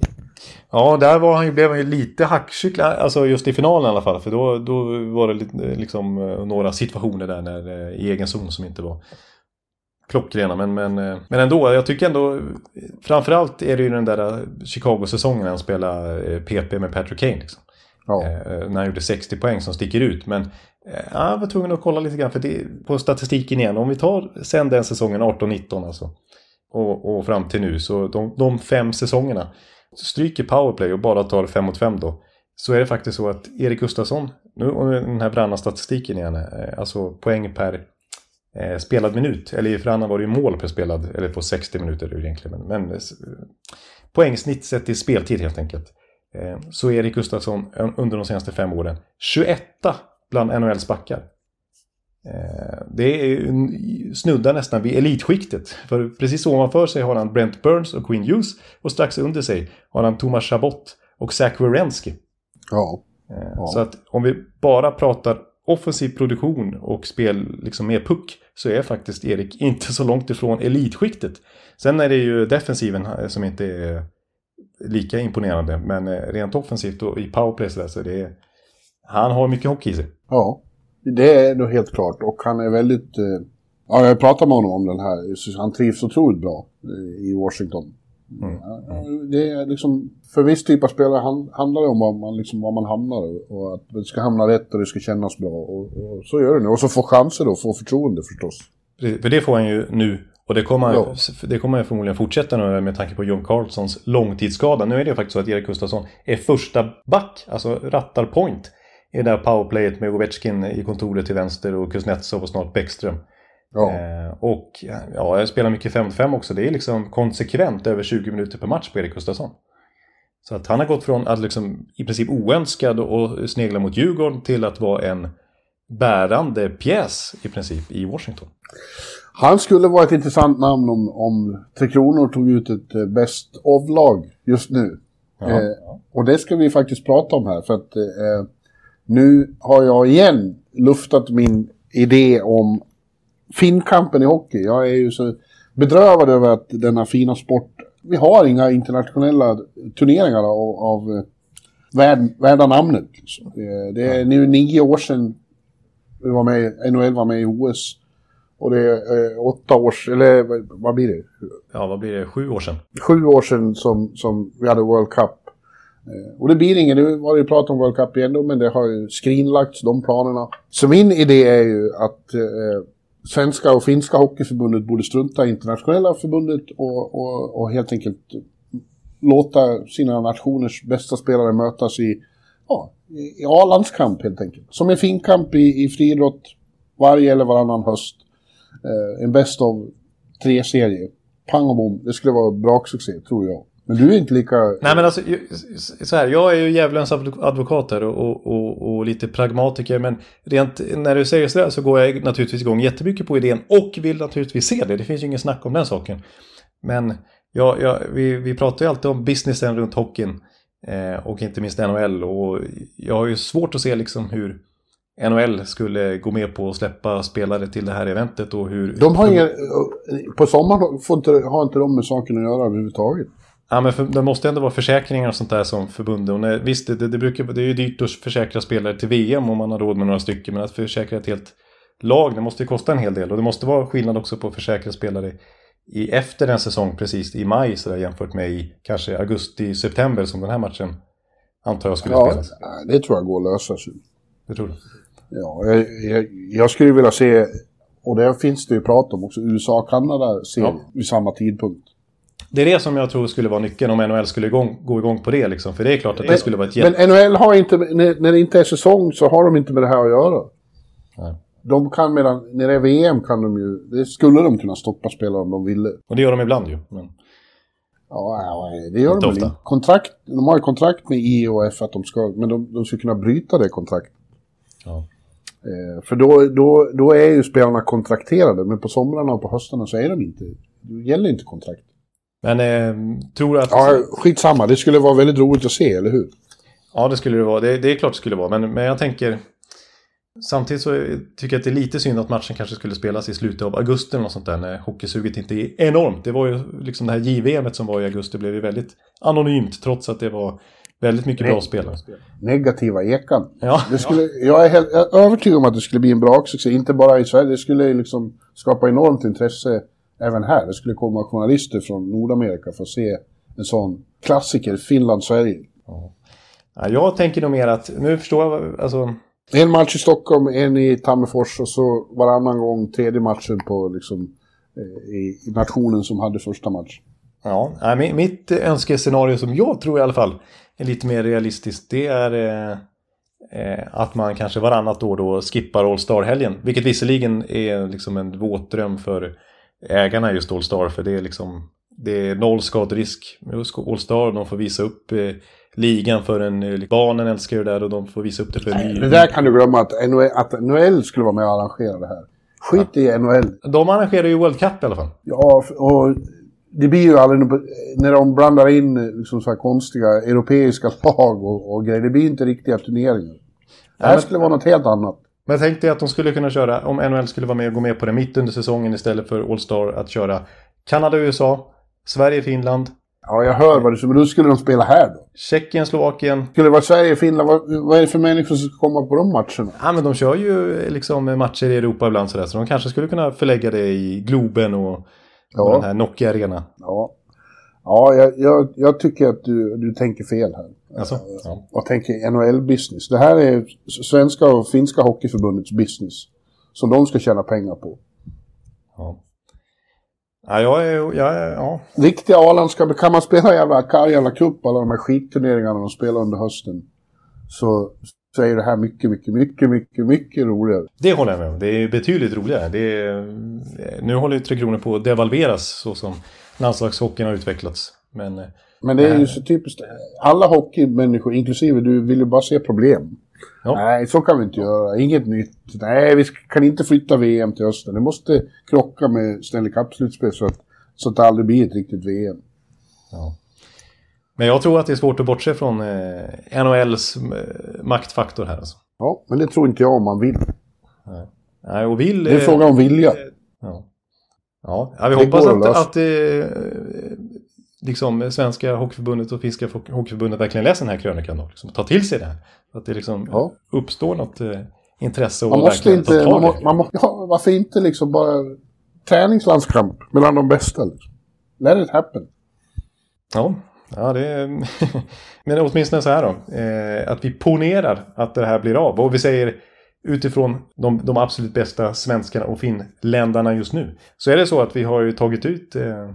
Ja, där var han, blev han ju lite hackkyckling, alltså just i finalen i alla fall. För då, då var det liksom några situationer där när, eh, i egen zon som inte var klockrena. Men, men, eh, men ändå, jag tycker ändå framförallt är det ju den där Chicago-säsongen när han spelade PP med Patrick Kane. Liksom. Ja. När han gjorde 60 poäng som sticker ut. Men ja, jag var tvungen att kolla lite grann för det, på statistiken igen. Om vi tar sen den säsongen 18-19 alltså. Och, och, fram till nu. Så de, de fem säsongerna stryker powerplay och bara tar 5 mot 5 då. Så är det faktiskt så att Erik Gustafsson, nu den här bränna statistiken igen, eh, alltså poäng per eh, spelad minut. Eller för annan var det ju mål per spelad, eller på 60 minuter egentligen. Men, men eh, poängsnitt sett till speltid helt enkelt. Eh, så Erik Gustafsson under de senaste fem åren 21 bland NHLs backar. Eh, det är snuddar nästan vid elitskiktet. För precis ovanför sig har han Brent Burns och Quinn Hughes. Och strax under sig har han Thomas Chabot och Zach Wierenski. Eh, ja. Så att om vi bara pratar offensiv produktion och spel liksom med puck så är faktiskt Erik inte så långt ifrån elitskiktet. Sen är det ju defensiven eh, som inte är lika imponerande. Men eh, rent offensivt och i powerplay så, där, så det är, han har mycket hockey i sig. Ja, det är då helt klart. Och han är väldigt... Eh, ja, jag pratade med honom om den här. Han trivs otroligt bra i Washington. Mm. Mm. Det är liksom, för viss typ av spelare handlar det om var man, liksom, var man hamnar och att det ska hamna rätt och det ska kännas bra. Och, och så gör det nu. Och så få chanser då, få förtroende förstås. För det får han ju nu. Och det kommer, ja. det kommer förmodligen fortsätta nu med tanke på John Carlsons långtidsskada. Nu är det faktiskt så att Erik Gustafsson är första back, alltså rattar point i det där powerplayet med Ovechkin i kontoret till vänster och Kuznetsov och snart Bäckström. Ja. Eh, och ja, jag spelar mycket 5-5 också. Det är liksom konsekvent över 20 minuter per match på Erik Gustafsson. Så att han har gått från att liksom i princip oönskad och snegla mot Djurgården till att vara en bärande pjäs i princip i Washington. Han skulle vara ett intressant namn om, om Tre Kronor tog ut ett eh, Best of-lag just nu. Ja, eh, ja. Och det ska vi faktiskt prata om här för att eh, nu har jag igen luftat min idé om finkampen i hockey. Jag är ju så bedrövad över att denna fina sport... Vi har inga internationella turneringar av, av eh, värd, värda namnet. Liksom. Det, det, är nu nio år sedan vi var med, NHL var med i OS. Och det är eh, åtta år eller vad blir det? Ja, vad blir det? Sju år sedan? Sju år sedan som, som vi hade World Cup. Eh, och det blir ingen, nu var det ju prat om World Cup igen då, men det har ju skrinlagts, de planerna. Så min idé är ju att eh, svenska och finska hockeyförbundet borde strunta i internationella förbundet och, och, och helt enkelt låta sina nationers bästa spelare mötas i, ja, i A-landskamp helt enkelt. Som en finkamp i, i friidrott varje eller varannan höst. Eh, en bäst av tre serier. Pang och bom, det skulle vara braksuccé tror jag. Men du är inte lika... Nej men alltså, så här, jag är ju djävulens advokat här och, och, och, lite pragmatiker. Men rent när du säger sådär så går jag naturligtvis igång jättemycket på idén och vill naturligtvis se det. Det finns ju ingen snack om den saken. Men ja, ja, vi, vi pratar ju alltid om businessen runt hockeyn. Eh, och inte minst NHL. Och jag har ju svårt att se liksom hur NHL skulle gå med på att släppa spelare till det här eventet och hur... De har inga... På sommaren får inte, har inte de med saken att göra överhuvudtaget. Ja, men för, det måste ändå vara försäkringar och sånt där som när, visst, det, det, brukar, det är ju dyrt att försäkra spelare till VM om man har råd med några stycken. Men att försäkra ett helt lag, det måste ju kosta en hel del. Och det måste vara skillnad också på att försäkra spelare i, efter en säsong, precis i maj så där, jämfört med i kanske augusti-september som den här matchen antar jag skulle ja, spelas. det tror jag går att lösa. Det tror du? Ja, jag, jag, jag skulle vilja se, och det finns det ju prat om också, USA-Kanada-serie ja. vid samma tidpunkt. Det är det som jag tror skulle vara nyckeln om NHL skulle igång, gå igång på det. Liksom. För det är klart att men, det skulle vara ett jätte... Men NHL har inte, när, när det inte är säsong så har de inte med det här att göra. Nej. De kan medan, när det är VM kan de ju, det skulle de kunna stoppa spelare om de ville. Och det gör de ibland ju. Men... Ja, det gör de väl kontrakt, De har ju kontrakt med IOF att de ska, men de, de ska kunna bryta det kontraktet. Ja. Eh, för då, då, då är ju spelarna kontrakterade, men på somrarna och på höstarna så är de inte, det gäller inte kontrakt. Men eh, tror att... Ja, skitsamma. Det skulle vara väldigt roligt att se, eller hur? Ja, det skulle det vara. Det, det är klart det skulle vara. Men, men jag tänker... Samtidigt så tycker jag att det är lite synd att matchen kanske skulle spelas i slutet av augusti eller något sånt där när hockeysuget inte är enormt. Det var ju liksom det här JVM som var i augusti blev ju väldigt anonymt trots att det var väldigt mycket Nej. bra spelare. Negativa ekan. Ja. Det skulle, jag, är helt, jag är övertygad om att det skulle bli en bra succé, inte bara i Sverige. Det skulle liksom skapa enormt intresse även här. Det skulle komma journalister från Nordamerika för att se en sån klassiker, Finland-Sverige. Ja. jag tänker nog mer att, nu förstår jag, alltså... En match i Stockholm, en i Tammerfors och så varannan gång tredje matchen på liksom, eh, i, nationen som hade första match. Ja, mitt önskescenario som jag tror i alla fall är lite mer realistiskt, det är eh, eh, att man kanske varannat år då skippar All Star-helgen. Vilket visserligen är liksom en våt dröm för ägarna just All Star för det är liksom det är noll skaderisk med All Star. De får visa upp eh, ligan för en... eh, Barnen älskar ju det där och de får visa upp det för en. Det där kan du glömma att NHL, att NHL skulle vara med och arrangera det här. Skit i NHL. De arrangerar ju World Cup i alla fall. Ja, och det blir ju aldrig... När de blandar in eh, liksom så konstiga europeiska lag och, och grejer. Det blir inte riktiga turneringar. Det här men- skulle vara något helt annat. Men jag tänkte att de skulle kunna köra, om NHL skulle vara med och gå med på det mitt under säsongen istället för All Star, att köra Kanada, USA, Sverige, Finland, Ja, jag hör vad du säger, men då skulle de spela här då. Tjeckien, Slovakien. Skulle det vara Sverige Finland, vad, vad är det för människor som ska komma på de matcherna? Ja, men de kör ju liksom matcher i Europa ibland sådär, så de kanske skulle kunna förlägga det i Globen och, Ja. och den här Nokia Arena. Ja, ja jag, jag, jag tycker att du, du tänker fel här. Alltså, ja. och tänker NHL-business. Det här är svenska och finska hockeyförbundets business. Som de ska tjäna pengar på. Ja. Ja, jag är, jag är, ja. Riktiga A-landska, kan man spela jävla Karjala Cup, alla de här skitturneringarna de spelar under hösten. Så, så är det här mycket, mycket, mycket, mycket, mycket roligare. Det håller jag med om. Det är betydligt roligare. Det är, nu håller ju Tre Kronor på att devalveras så som landslagshockeyn har utvecklats. Men eh, Men det är ju så typiskt. Alla hockeymänniskor, inklusive du, vill ju bara se problem. Ja. Nej, så kan vi inte göra. Inget nytt. Nej, vi kan inte flytta VM till hösten. Det måste krocka med Stanley Cup-slutspel så att, så att det aldrig blir ett riktigt VM. Men jag tror att det är svårt att bortse från eh, NHLs eh, maktfaktor här. Alltså. Ja, men det tror inte jag om man vill. Nej, och vill, Det är en eh, fråga om vilja. Ja, ja. ja vi Det hoppas att att, att eh, liksom, Svenska Hockeyförbundet och Finska Hockeyförbundet verkligen läser den här krönikan och liksom, tar till sig det här. Att det liksom Ja. uppstår något eh, intresse och Man måste inte... Man må, man må, ja, varför inte liksom bara träningslandskamp mellan de bästa? Liksom. Let it happen. Ja, ja det är... Men åtminstone så här då. Eh, att vi ponerar att det här blir av. Och vi säger utifrån de, de absolut bästa svenskarna och finländarna just nu. Så är det så att vi har ju tagit ut eh,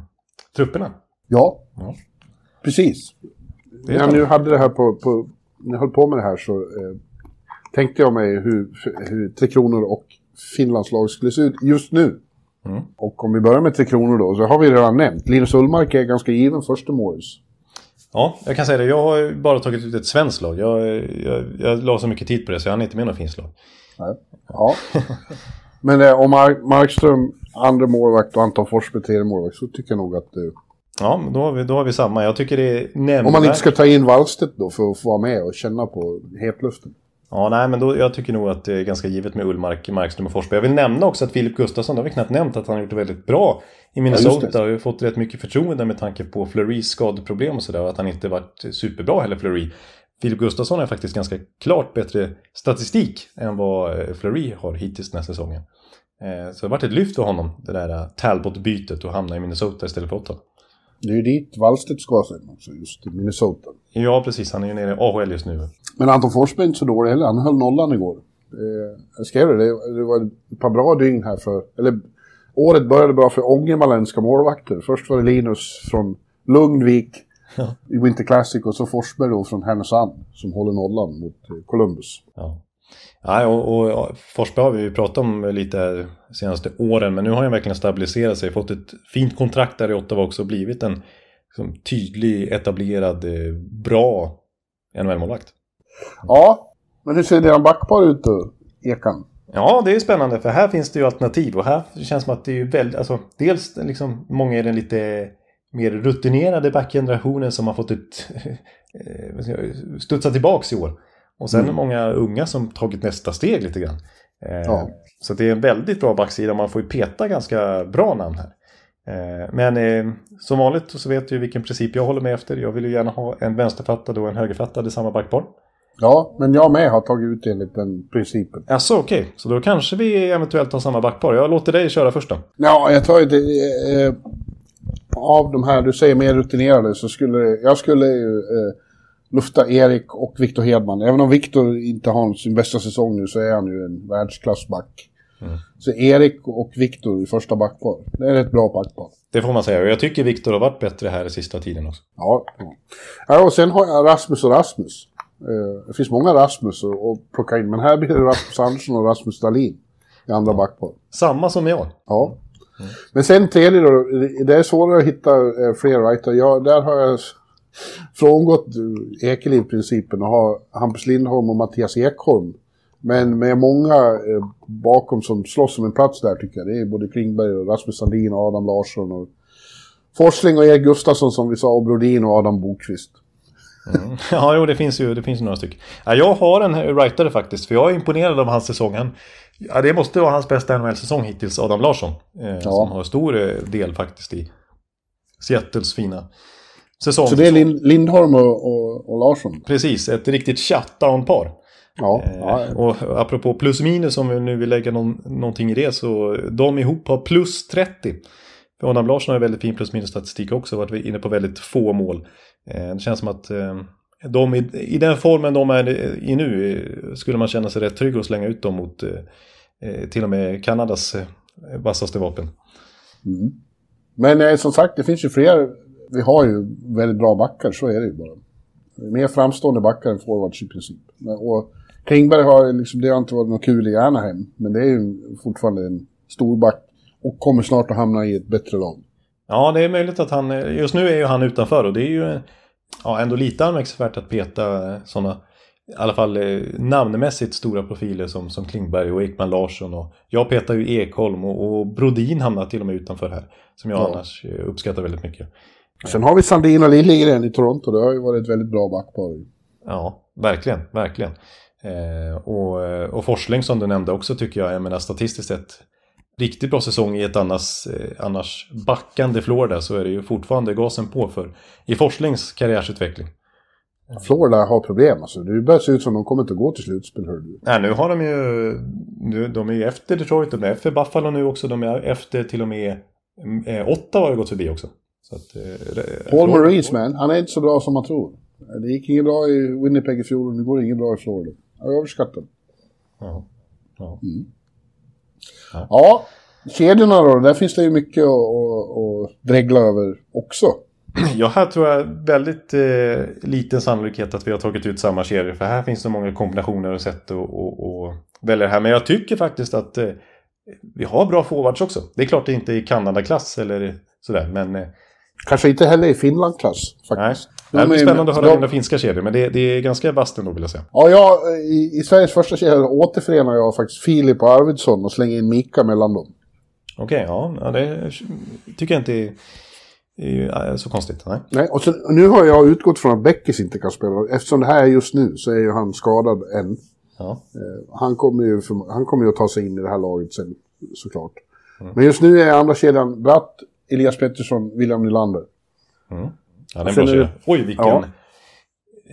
trupperna. Ja, Ja. precis. När nu hade det här på, på, när jag höll på med det här så eh, tänkte jag mig hur, hur Tre Kronor och Finlands lag skulle se ut just nu. Mm. Och om vi börjar med Tre Kronor då, så har vi redan nämnt. Linus Ullmark är ganska given första målis. Ja, jag kan säga det. Jag har ju bara tagit ut ett svenskt lag. Jag, jag, jag la så mycket tid på det så jag hann inte med något finskt lag. Ja. Men eh, om Mark, Markström, andra målvakt och Anton Forsberg, tredje målvakt, så tycker jag nog att... Eh, Ja, då har, vi, då har vi samma. Jag tycker det är nämnvärt. om man inte ska ta in Wallstedt då för att få vara med och känna på hetluften. Ja, nej, men då, jag tycker nog att det är ganska givet med Ullmark, Markström och Forsberg. Jag vill nämna också att Filip Gustafsson, det har vi knappt nämnt, att han har gjort det väldigt bra i Ja, Minnesota. det. och har fått rätt mycket förtroende med tanke på Flurys skadeproblem och sådär. Och att han inte varit superbra heller, Fleury. Filip Gustafsson har faktiskt ganska klart bättre statistik än vad eh, Fleury har hittills den här säsongen. Eh, Så det har varit ett lyft för honom, det där eh, Talbot-bytet och hamna i Minnesota istället för Ottawa. Det är ju dit Wallstedt ska sen också, just i Minnesota. Ja, precis. Han är ju nere i AHL just nu. Men Anton Forsberg är inte så dålig heller. Han höll nollan igår. Eh, jag skrev det, det, var ett par bra dygn här för... Eller året började bra för ångermanländska målvakter. Först var det Linus från Lugnvik Ja. i Winter Classic och så Forsberg då från Härnösand som håller nollan mot eh, Columbus. Ja. Ja, och, och Forsberg har vi ju pratat om lite de senaste åren, men nu har han verkligen stabiliserat sig, fått ett fint kontrakt där i Ottawa också, blivit en liksom, tydlig, etablerad, eh, bra NHL-målvakt. Ja, men hur ser deras backpar ut då, Ekan? Ja, det är spännande, för här finns det ju alternativ och här känns det som att det är väldigt, alltså dels liksom många i den lite mer rutinerade backgenerationen som har fått ett, eh, studsa tillbaks i år. Och sen Mm. många unga som tagit nästa steg lite grann. Eh, Ja. Så det är en väldigt bra backsida. Man får ju peta ganska bra namn här. Eh, Men eh, som vanligt så vet du vilken princip jag håller med efter. Jag vill ju gärna ha en vänsterfattad och en högerfattad i samma backpar. Ja, men jag med har tagit ut enligt den principen. Alltså okej, så då kanske vi eventuellt har samma backpar. Jag låter dig köra först då. Ja, jag tar ju det... Eh, av de här du säger mer rutinerade så skulle jag skulle ju eh, lufta Erik och Viktor Hedman. Även om Viktor inte har sin bästa säsong nu så är han ju en världsklassback. Mm. Så Erik och Viktor i första backpar. Det är ett bra backpar. Det får man säga. Och jag tycker Viktor har varit bättre här i sista tiden också. Ja. ja. ja. Och sen har jag Rasmus och Rasmus. Eh, det finns många Rasmus att plocka in. Men här blir det Rasmus Andersson och Rasmus Dahlin i andra backpar. Samma som jag. Ja. Men sen tredje då, det är svårare att hitta eh, fler writer. Ja, där har jag frångått eh, Ekeliv-principen och har Hampus Lindholm och Mattias Ekholm. Men med många eh, bakom som slåss om en plats där tycker jag. Det är både Klingberg och Rasmus Sandin och Adam Larsson och Forsling och Erik Gustafsson som vi sa och Brodin och Adam Bokvist. Mm. Ja, jo, det finns ju det finns några stycken. Ja, jag har en writare faktiskt, för jag är imponerad av hans säsong. Han, ja, det måste vara hans bästa NHL-säsong hittills, Adam Larsson. Eh, ja. Som har stor eh, del faktiskt i Seattles fina säsong. Så det är Lind Lindholm och, och, och, Larsson? Precis, ett riktigt shutdown-par. Ja, eh, ja. Och apropå plus minus, om vi nu vill lägga någon, någonting i det, så de ihop har plus 30. För Adam Larsson har väldigt fin plus minus statistik också, varit inne på väldigt få mål. Eh, det känns som att eh, de i, i den formen de är i nu eh, skulle man känna sig rätt trygg att slänga ut dem mot till och med Kanadas vassaste vapen. Mm. Men som sagt, det finns ju fler. Vi har ju väldigt bra backar, så är det ju bara. Mer framstående backar än forwards i princip. Och Klingberg har liksom, det har inte varit något kul i Anaheim, men det är ju fortfarande en stor back och kommer snart att hamna i ett bättre lag. Ja, det är möjligt att han... Just nu är ju han utanför och det är ju ja, ändå lite anmärkningsvärt att peta sådana i alla fall eh, namnmässigt stora profiler som, som Klingberg och Ekman Larsson. Och jag petar ju Ekholm och, och Brodin hamnar till och med utanför här. Som jag ja. annars eh, uppskattar väldigt mycket. Sen har vi Sandin och Liljegren i Toronto. Det har ju varit ett väldigt bra backpar. Ja, verkligen, verkligen. Eh, och, eh, och Forsling som du nämnde också tycker jag, jag menar statistiskt sett riktigt bra säsong i ett annars, eh, annars backande Florida så är det ju fortfarande gasen på för i Forslings karriärsutveckling. Florida har problem alltså. Det börjar se ut som de kommer inte gå till slutspel hör du. Nej, nu har de ju... Nu, de är ju efter Detroit, de är efter Buffalo nu också. De är efter till och med... Eh, Ottawa har gått förbi också. Så att, eh, Paul Maurice man, han är inte så bra som man tror. Det gick inget bra i Winnipeg i fjol och nu går det inget bra i Florida. Jag överskattar. Ja. ja. Mm. Ja. ja, kedjorna då, där finns det ju mycket att, att, att dregla över också. Ja, här tror jag väldigt eh, liten sannolikhet att vi har tagit ut samma kedjor. För här finns det många kombinationer och sätt att och, och välja det här. Men jag tycker faktiskt att eh, vi har bra forwards också. Det är klart det inte är Kanada-klass eller sådär, men... Kanske inte heller i Finland-klass faktiskt. Nej. Det blir spännande att höra dina finska kedjor, men det, det är ganska vasst ändå vill jag säga. Ja, jag, i, i Sveriges första kedja återförenar jag faktiskt Filip och Arvidsson och slänger in Mika mellan dem. Okej, okay, ja, det tycker jag inte är, är så konstigt. Nej, nej och sen, nu har jag utgått från att Bäckis inte kan spela. Eftersom det här är just nu så är ju han skadad än. Ja. Eh, han, kommer ju han kommer ju att ta sig in i det här laget sen, såklart. Mm. Men just nu är andra kedjan Bratt, Elias Pettersson, William Nylander. Mm. Ja, den bra Oj, vilken, ja.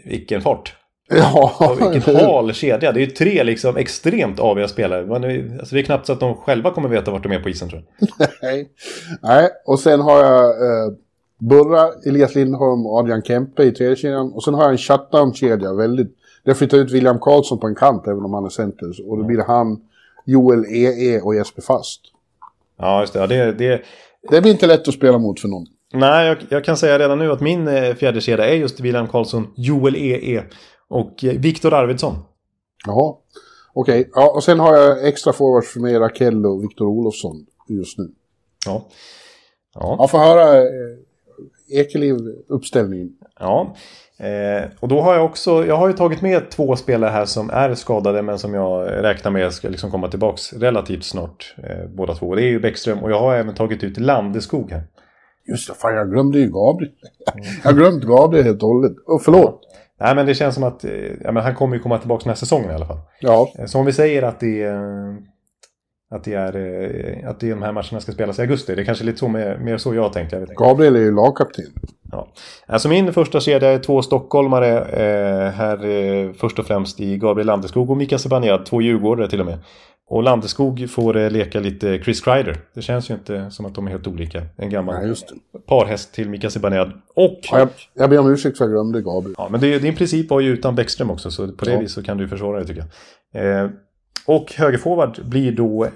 vilken fart. Ja, vilken hal kedja. Det är ju tre liksom extremt aviga spelare. Man är, alltså det är knappt så att de själva kommer veta vart de är på isen tror jag. Nej. Nej, och sen har jag eh, Burra, Elias Lindholm och Adrian Kempe i tredje kedjan. Och sen har jag en shutdown-kedja. Väldigt... Det flyttar ut William Karlsson på en kant även om han är center. Och då blir det han, Joel EE e och Jesper Fast. Ja, just det. Ja, det, det... det blir inte lätt att spela mot för någon. Nej, jag, jag, kan säga redan nu att min eh, fjärde kedja är just William Karlsson, Joel EE e och eh, Viktor Arvidsson. Jaha, okej. Okay. Ja, och sen har jag extra forwards för mig, Rakell och Viktor Olofsson just nu. Ja. Ja, ja får höra eh, Ekeliv-uppställningen. Ja, eh, och då har jag också, jag har ju tagit med två spelare här som är skadade men som jag räknar med ska liksom komma tillbaks relativt snart. Eh, båda två. Det är ju Bäckström och jag har även tagit ut Landeskog här. Just det, fan jag glömde ju Gabriel. jag glömde Gabriel helt och hållet. Och förlåt. Ja. Nej men det känns som att eh, ja, men han kommer ju komma tillbaka den här säsongen i alla fall. Ja. Eh, så om vi säger att det är, att det är, eh, att det är de här matcherna ska spelas i augusti. Det är kanske lite så med, mer så jag tänkte. Jag Gabriel är ju lagkapten. Ja. Alltså min första kedja är två stockholmare eh, här eh, först och främst i Gabriel Landeskog och Mika Zibanejad, två djurgårdare till och med. Och Landeskog får eh, leka lite Chris Kreider. Det känns ju inte som att de är helt olika. En gammal Nej, parhäst till Mika Zibanejad. Och... Ja, jag, jag ber om ursäkt för att jag glömde Gabriel. Ja, men det, din princip var ju utan Bäckström också. Så på det ja. viset kan du försvara det tycker jag. Och högerforward blir då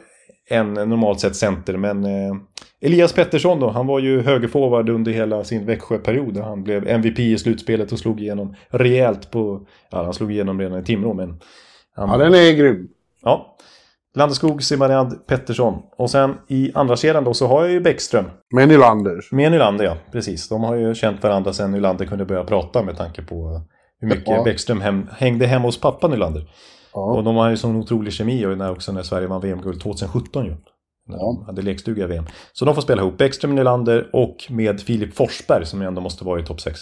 en normalt sett center. Men eh, Elias Pettersson då, han var ju högerforward under hela sin Växjöperiod. Han blev MVP i slutspelet och slog igenom rejält på... Ja, han slog igenom redan i Timrå, men... Han, ja, den är grym. Ja. Landeskog, Simariand, Pettersson. Och sen i andra kedjan då så har jag ju Bäckström. Med Nylander. Med Nylander ja, precis. De har ju känt varandra sen Nylander kunde börja prata med tanke på hur mycket Ja. Bäckström hem, hängde hemma hos pappa Nylander. Ja. Och de har ju sån otrolig kemi och när också när Sverige vann VM-guld 2017 ju. När Ja. de hade lekstuga i VM. Så de får spela ihop. Bäckström, Nylander och med Filip Forsberg som ändå måste vara i topp 6.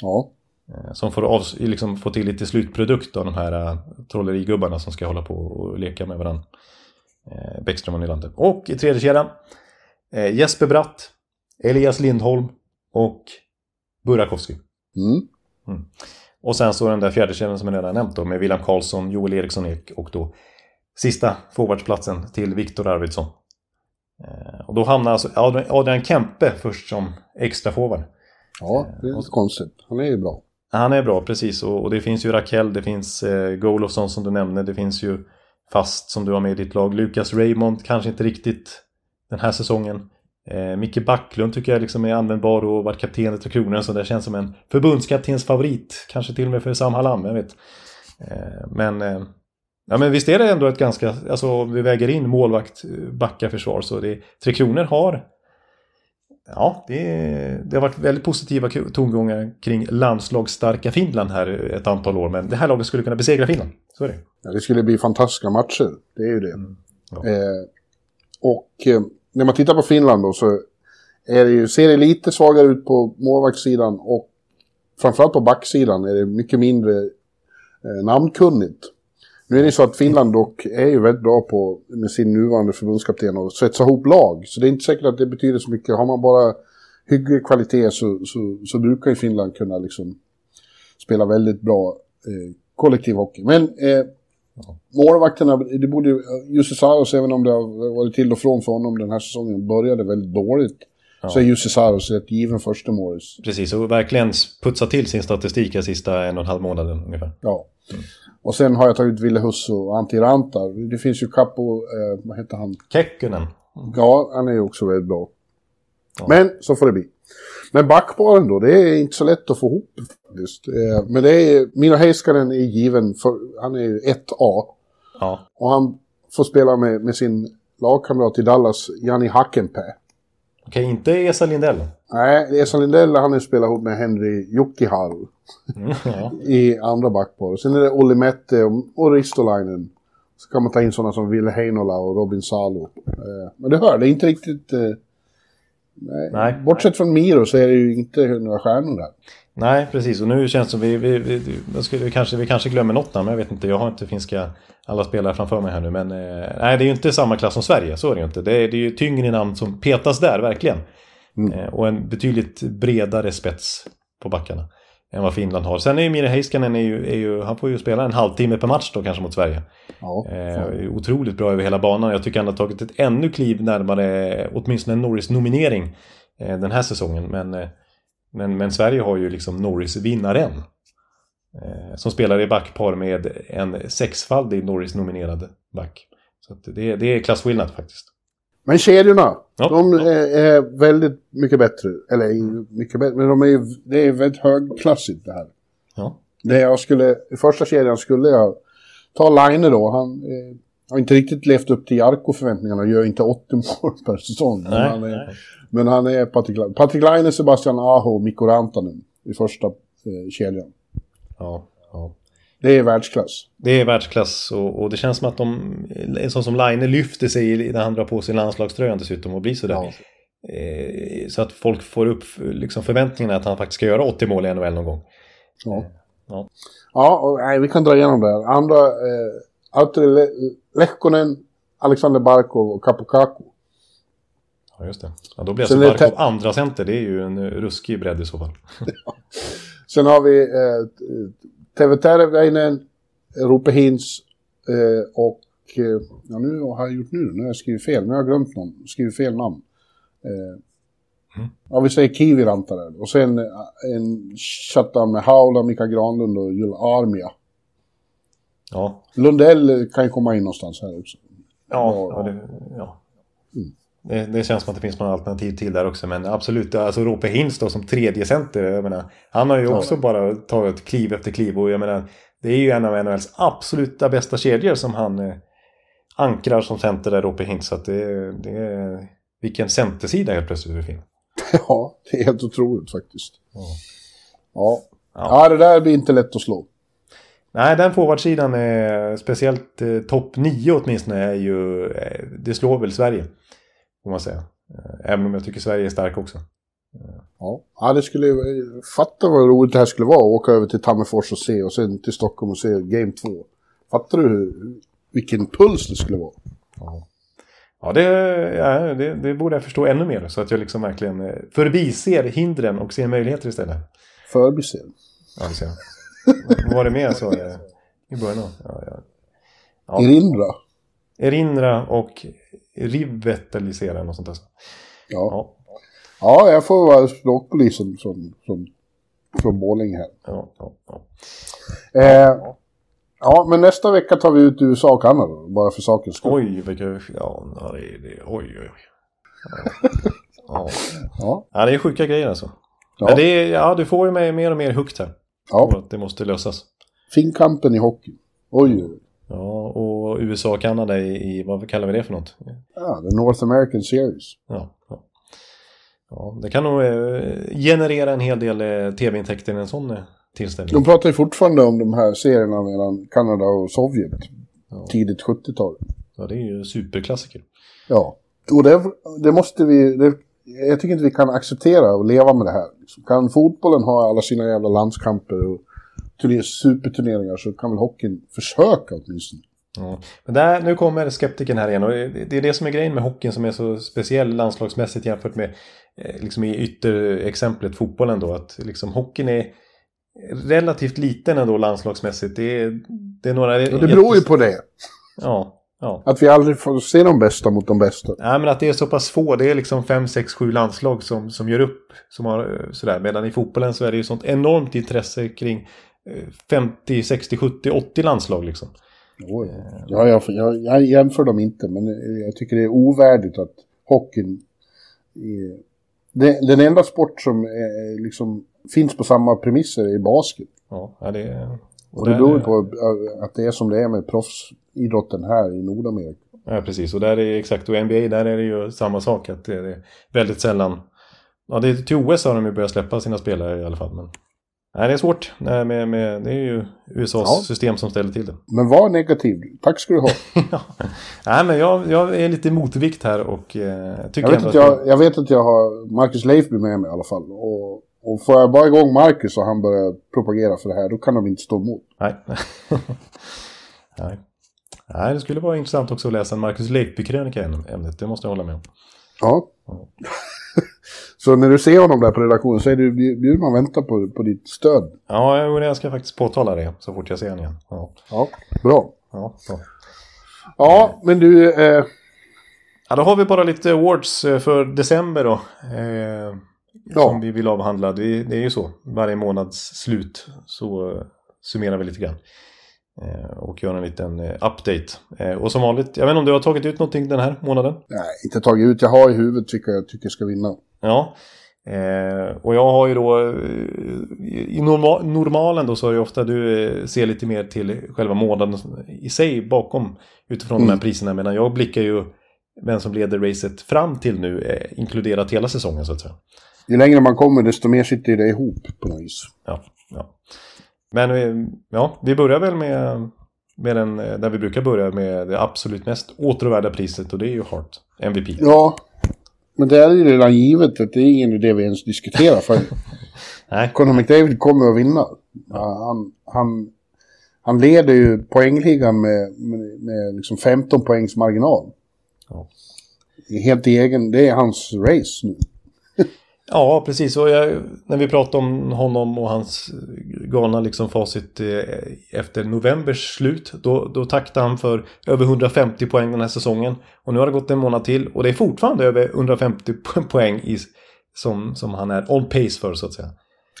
ja. Eh, Som får av, liksom få till lite slutprodukt av de här uh, trollerigubbarna som ska hålla på och leka med varandra. Uh, Bäckström och Nylander. Och i tredje kedjan eh, Jesper Bratt, Elias Lindholm och Burakovsky. Mm. Och sen så den där fjärde kedjan som jag redan nämnt då med William Karlsson, Joel Eriksson Ek och då sista forwardsplatsen till Viktor Arvidsson. Eh, Och då hamnar alltså Adrian- Kempe först som extra forward. Ja, det är inte konstigt. Han är ju bra. Han är bra, precis. Och, och det finns ju Rakell, det finns eh, Golofsson som du nämnde, det finns ju Fast som du har med i ditt lag. Lukas Raymond, kanske inte riktigt den här säsongen. Eh, Micke Backlund tycker jag liksom är användbar och varit kapten i Tre Kronor, så det känns som en förbundskaptens favorit. Kanske till och med för Sam Hallam, jag vet. Eh, men, eh, ja, men visst är det ändå ett ganska, alltså om vi väger in målvakt, eh, backa, försvar, så det, Tre Kronor har Ja, det, det har varit väldigt positiva tongångar kring landslagsstarka Finland här ett antal år. Men det här laget skulle kunna besegra Finland. Så är det. Ja, det skulle bli fantastiska matcher. Det är ju det. ja. Eh, och eh, när man tittar på Finland då så är det ju, ser det lite svagare ut på målvaktssidan och framförallt på backsidan är det mycket mindre eh, namnkunnigt. Nu är det så att Finland dock är ju väldigt bra på med sin nuvarande förbundskapten att svetsa ihop lag. Så det är inte säkert att det betyder så mycket. Har man bara hygglig kvalitet så, så, så brukar ju Finland kunna liksom spela väldigt bra eh, kollektiv hockey. Men eh, målvakterna, det borde ju, Jussi Saros, även om det har varit till och från för honom den här säsongen, började väldigt dåligt. Så är Jussi Saros ett given första målis. Precis, och verkligen putsa till sin statistik de sista en och en halv månaden ungefär. Ja. Och sen har jag tagit Ville Husso och Antti Ranta. Det finns ju Capo, eh, vad heter han? Kekkonen. Ja, han är ju också väldigt bra. Men så får det bli. Men backparen då, det är inte så lätt att få ihop faktiskt. Eh, men det är, Mino Heiskanen är given, för, han är ju 1A. Ja, Och han får spela med, med sin lagkamrat i Dallas, Jani Hakenpää. okej, inte Esa Lindell. Nej, Esa Lindell han har spelat ihop med Henry Jokiharo Mm, ja. i andra backpar. Sen är det Olli Mette och, och Ristolainen. Så kan man ta in sådana som Ville Heinola och Robin Salo. Eh, men du hör, det är inte riktigt... Eh, nej. Nej. Bortsett från Miro så är det ju inte några stjärnor där. Nej, precis. Och nu känns det som vi, vi, vi, skulle, kanske, vi kanske glömmer något namn, men jag vet inte. Jag har inte finska alla spelare framför mig här nu. Men eh, nej, det är ju inte samma klass som Sverige. Så är det ju inte. Det är, det är ju tyngre namn som petas där, verkligen. Eh, och en betydligt bredare spets på backarna än vad Finland har. Sen är ju Mire Heiskanen, är ju, är ju, han får ju spela en halvtimme per match då kanske mot Sverige. Ja, Eh, otroligt bra över hela banan. Jag tycker han har tagit ett ännu kliv närmare åtminstone en Norris-nominering eh, den här säsongen. Men, eh, men, men Sverige har ju liksom Norris-vinnaren. Eh, som spelar i backpar med en sexfaldig Norris-nominerad back. Så det, det är klassskillnad faktiskt. Men kedjorna, Ja. de är, är väldigt mycket bättre. Eller mycket bättre, men de är, det är väldigt högklassigt det här. Ja, Det jag skulle, i första kedjan skulle jag ta Line då. Han eh, har inte riktigt levt upp till Jarko-förväntningarna och gör inte 80 mål per säsong. Men nej, han är, nej. men han är Patrik Laine. Patrik Laine, Sebastian Aho och Mikko Rantanen i första eh, kedjan. Ja, ja. Det är världsklass. Det är världsklass och, och det känns som att de, en sån som Line lyfter sig när han drar på sig landslagströjan dessutom och blir sådär. Ja. Eh, så att folk får upp liksom förväntningarna att han faktiskt ska göra 80 mål i NHL någon gång. Ja. Ja. Ja, och, nej, vi kan dra igenom det här. Andra, eh, Auteri Le- Lehkonen, Alexander Barkov och Kapokaku. Ja, just det. Ja, då blir alltså Barkov andra center. Det är ju en ruskig bredd i så fall. Sen har vi eh, Teve Terveinen, Rope Hintz eh, och... Eh, ja, nu har jag gjort nu. Nu har jag skrivit fel. Nu har jag glömt någon. Skrivit fel namn. Eh, Ja, vi säger Kiviranta där. Och sen en shutdown med Haula, Mika Granlund och Jules Armia. Ja, Lundell kan ju komma in någonstans här också. ja, ja, det, ja. Det, det känns som att det finns några alternativ till där också. Men absolut, alltså Rope Hintz då som tredje center. Jag menar, han har ju också bara tagit kliv efter kliv. Och jag menar, det är ju en av NHLs absoluta bästa kedjor som han... eh, ankrar som center där uppe i Hint. Så att det, det är... Vilken centersida helt plötsligt det finns. Ja, det är helt otroligt faktiskt. Ja. Ja. Ja. ja, det där blir inte lätt att slå. Nej, den forwardsidan är speciellt eh, topp 9 åtminstone är ju... Eh, det slår väl Sverige. Får man säga. Eh, även om jag tycker Sverige är stark också. Ja, ja det skulle... Fatta vad roligt det här skulle vara att åka över till Tammerfors och se och sen till Stockholm och se Game 2. Fattar du hur, vilken puls det skulle vara? Ja, det, ja det, det borde jag förstå ännu mer. Så att jag liksom verkligen eh, förbiser hindren och ser möjligheter istället. Förbiser. Ja, det ser jag. Vad var det mer så i början? Ja, ja. Ja. Erinra. Erinra och revitalisera något sånt där. Ja. Ja, ja, jag får vara språkpolisen från, från, från Borlänge här. ja, ja, ja. Eh, ja, men nästa vecka tar vi ut USA och Kanada, bara för sakens skull. Oj, vilka... Ja, ja, det, det, oj, oj, oj. Ja. Ja, ja, det är sjuka grejer alltså. Ja. Det är, ja, du får ju mig mer och mer hooked här. ja. Det måste lösas. Finkampen i hockey. Oj, oj. Ja, och USA och Kanada i, i, vad kallar vi det för något? Ja, the North American Series. Ja, ja. ja det kan nog eh, generera en hel del eh, tv-intäkter i en sån eh, tillställning. De pratar ju fortfarande om de här serierna mellan Kanada och Sovjet. Tidigt 70-tal. Ja, det är ju superklassiker. Ja. Och det, det måste vi... Det, jag tycker inte vi kan acceptera och leva med det här. Kan fotbollen ha alla sina jävla landskamper och turner, superturneringar så kan väl hockeyn försöka åtminstone. Ja. Men där, nu kommer skeptiken här igen och det är det som är grejen med hockeyn som är så speciell landslagsmässigt jämfört med eh, liksom i ytterexemplet fotbollen då. Att liksom hockeyn är relativt liten ändå landslagsmässigt. Det är, det är några... Och det beror ju på det. Ja, ja. Att vi aldrig får se de bästa mot de bästa. Nej, men att det är så pass få. Det är liksom fem, sex, sju landslag som, som gör upp. Som har, eh, sådär. Medan i fotbollen så är det ju sånt enormt intresse kring 50, 60, 70, 80 landslag liksom. Oj. Ja, jag, jag, jag jämför dem inte, men jag tycker det är ovärdigt att hockeyn... Är, den enda sport som är, liksom finns på samma premisser är basket. Ja, det, Och det beror på att det är som det är med proffsidrotten här i Nordamerika. Ja, precis. Och där är exakt. Och NBA, där är det ju samma sak. Att det är väldigt sällan... Ja, det är till OS har de ju börjat släppa sina spelare i alla fall. Men... Nej, det är svårt. Nej, med, med, det är ju USAs Ja. system som ställer till det. Men var negativ. Tack ska du ha. ja. Nej, men jag, jag är lite motvikt här och eh, tycker Jag vet, att jag, jag vet att jag har Marcus Leifby med mig i alla fall. Och, och får jag bara igång Marcus och han börjar propagera för det här, då kan de inte stå emot. Nej. Nej. Nej, det skulle vara intressant också att läsa en Marcus Leifby-krönika i ämnet. Det måste jag hålla med om. Ja. Så när du ser honom där på redaktionen så är du bjuder man vänta på, på ditt stöd. Ja, jag ska faktiskt påtala det så fort jag ser honom igen. Ja, Ja, bra. ja, så. Ja, men du... Eh, Ja, då har vi bara lite awards eh, för december då. Eh, Ja. Som vi vill avhandla. Det, det är ju så. Varje månads slut så eh, summerar vi lite grann. Eh, och gör en liten eh, update. Eh, och som vanligt, jag vet inte om du har tagit ut någonting den här månaden? nej, inte tagit ut. Jag har i huvudet vilka jag tycker ska vinna. Ja. Eh, och jag har ju då i norma normalen då så är det ofta du ser lite mer till själva månaden i sig bakom utifrån de Mm. här priserna medan jag blickar ju vem som leder racet fram till nu eh, inkluderat hela säsongen så att säga. Ju längre man kommer desto mer sitter det ihop på något vis. Ja, ja. Men eh, ja, vi börjar väl med, med den eh, där vi brukar börja med det absolut mest åtråvärda priset och det är ju Hart, MVP. Ja, men det är ju redan givet att det är ingen idé vi ens diskuterar. För Nej, Conor McDavid kommer att vinna. Han, han, han leder ju poängligan med, med, med liksom 15 poängs marginal. Ja. Helt egen, det är hans race nu. Ja, precis. Och jag, när vi pratar om honom och hans galna liksom facit eh, efter novembers slut. Då, då taktade han för över 150 poäng den här säsongen. Och nu har det gått en månad till. Och det är fortfarande över 150 po- poäng i, som, som han är on pace för så att säga.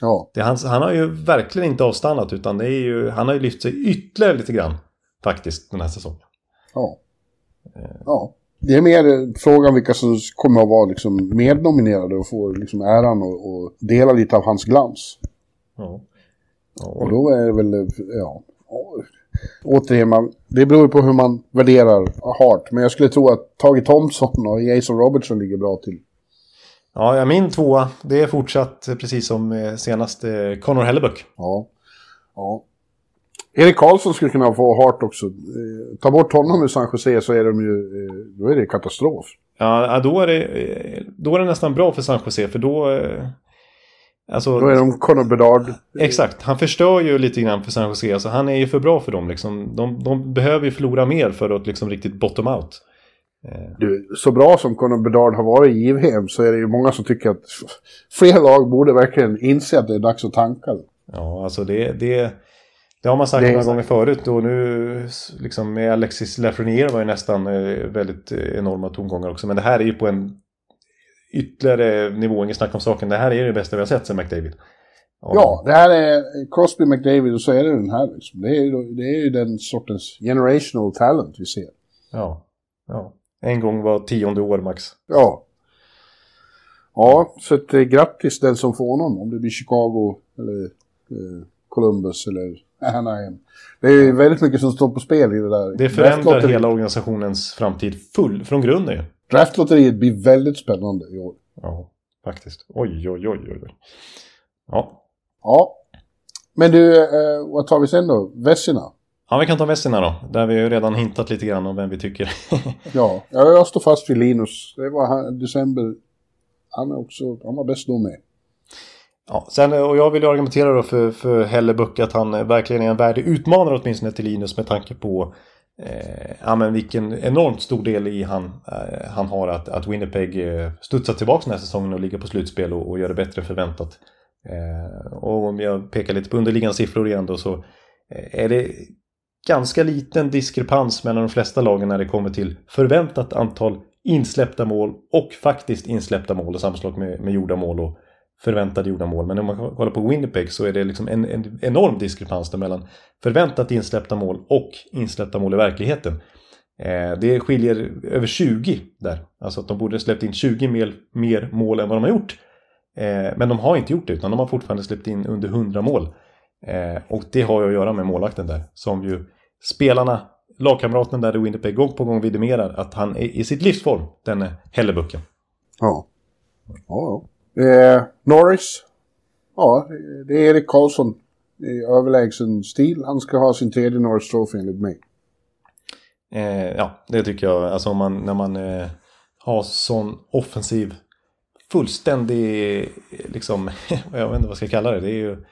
Ja, Det, är hans, han har ju verkligen inte avstannat utan det är ju, han har ju lyft sig ytterligare lite grann. Faktiskt den här säsongen. ja. ja. Det är mer frågan vilka som kommer att vara liksom mednominerade och få liksom äran och, och dela lite av hans glans. Ja. Ja, Och då är det väl, ja. Återigen, man, det beror ju på hur man värderar Hart. Men jag skulle tro att Tage Thompson och Jason Robertson ligger bra till. Ja, min tvåa, det är fortsatt precis som eh, senast Connor Hellebuck. Ja. ja. Erik Karlsson skulle kunna få Hart också. Eh, ta bort honom ur San Jose så är de ju, eh, då är det katastrof. Ja, då är det, eh, då är det nästan bra för San Jose för då... eh, Alltså, Då är de Conor Bedard. Exakt, han förstör ju lite grann för San Jose. Alltså, han är ju för bra för dem. Liksom. De, de behöver ju förlora mer för att liksom, riktigt bottom out. Du, så bra som Conor Bedard har varit i JVM så är det ju många som tycker att fler lag borde verkligen inse att det är dags att tanka. Ja, alltså det, det, det har man sagt några gånger förut. Och nu liksom, med Alexis Lafreniere var ju nästan eh, väldigt eh, enorma tongångar också. Men det här är ju på en ytterligare nivå, ingen snack om saken. Det här är det bästa vi har sett sen McDavid. Ja, det här är Crosby McDavid och så är det den här. Liksom. Det, är ju, det är ju den sortens generational talent vi ser. Ja, ja. En gång var tionde år max. Ja. Ja, så att, eh, grattis den som får honom. Om det blir Chicago eller eh, Columbus eller Anaheim. Det är väldigt mycket som står på spel i det där. Det förändrar hela organisationens framtid full, från grunden ju. Draftlotteriet blir väldigt spännande i år. Ja, faktiskt. Oj, oj, oj, oj. Ja. Ja. Men du, eh, vad tar vi sen då? Vessina? ja, vi kan ta Vessina då. Där vi ju redan hintat lite grann om vem vi tycker. Ja, ja, jag står fast vid Linus. Det var han, december. Han, är också, han var bäst då med ja, sen, och jag vill ju argumentera då för, för Hellebuck att han eh, verkligen är en värdig utmanare åtminstone till Linus med tanke på eh, ja, men vilken enormt stor del i han, eh, han har att, att Winnipeg eh, studsar tillbaka den här säsongen och ligger på slutspel och, och gör det bättre än förväntat. Eh, och om jag pekar lite på underliggande siffror igen då så eh, är det ganska liten diskrepans mellan de flesta lagen när det kommer till förväntat antal insläppta mål och faktiskt insläppta mål och sammanslag med, med gjorda mål och förväntade gjorda mål. Men om man kollar på Winnipeg så är det liksom en, en enorm diskrepans där mellan förväntat insläppta mål och insläppta mål i verkligheten. Eh, det skiljer över 20 där. Alltså att de borde släppt in 20 mer, mer mål än vad de har gjort. Eh, men de har inte gjort det utan de har fortfarande släppt in under 100 mål. Eh, och det har ju att göra med målvakten där. Som ju spelarna, lagkamraten där i Winnipeg gång på gång vidimerar att han är i sitt livsform, den Hellebucken. Ja. Ja, ja. Eh, Norris. Ja, det är Erik Karlsson i överlägsen stil. Han ska ha sin tredje Norris Trophy enligt mig. Eh, ja, det tycker jag. Alltså om man, när man eh, har sån offensiv, fullständig, liksom, jag vet inte vad jag ska kalla det. Det är ju,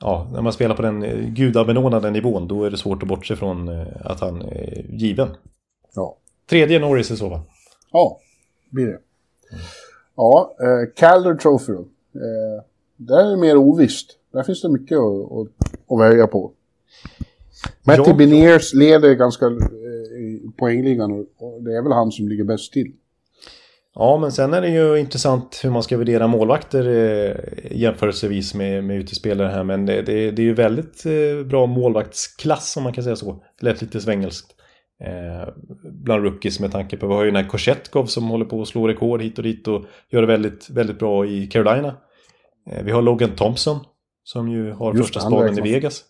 ja, när man spelar på den eh, gudabenådade nivån, då är det svårt att bortse från eh, att han är given. Ja. Tredje Norris i så fall. Ja, blir det. Ja, eh, Calder Trophy då. Eh, där är det mer ovisst. Där finns det mycket att, att, att välja på. Matty Ja. Beniers leder ganska eh, poängligan och- och det är väl han som ligger bäst till. Ja, men sen är det ju intressant hur man ska värdera målvakter eh, jämförelsevis med, med utespelare här. Men det, det, det är ju väldigt eh, bra målvaktsklass om man kan säga så. Det lät lite svengelskt. Eh, bland rookies med tanke på, vi har ju den här Korsetkov som håller på att slå rekord hit och dit och gör det väldigt, väldigt bra i Carolina. Eh, vi har Logan Thompson som ju har Just första spaden i. Vegas.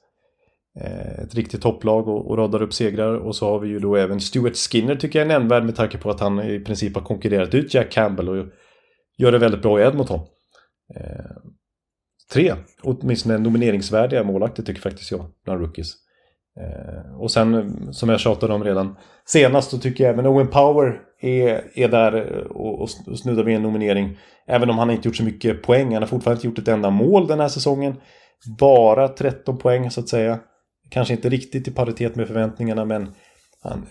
Eh, ett riktigt topplag och, och radar upp segrar. Och så har vi ju då även Stuart Skinner tycker jag är nämnvärd med tanke på att han i princip har konkurrerat ut Jack Campbell och gör det väldigt bra i Edmonton. Eh, tre, åtminstone nomineringsvärdiga målvakter tycker faktiskt jag bland rookies. Eh, och sen som jag tjatade om redan senast så tycker jag även Owen Power är, är där och, och snuddar vid en nominering. Även om han inte gjort så mycket poäng. Han har fortfarande inte gjort ett enda mål den här säsongen. Bara 13 poäng så att säga. Kanske inte riktigt i paritet med förväntningarna men han,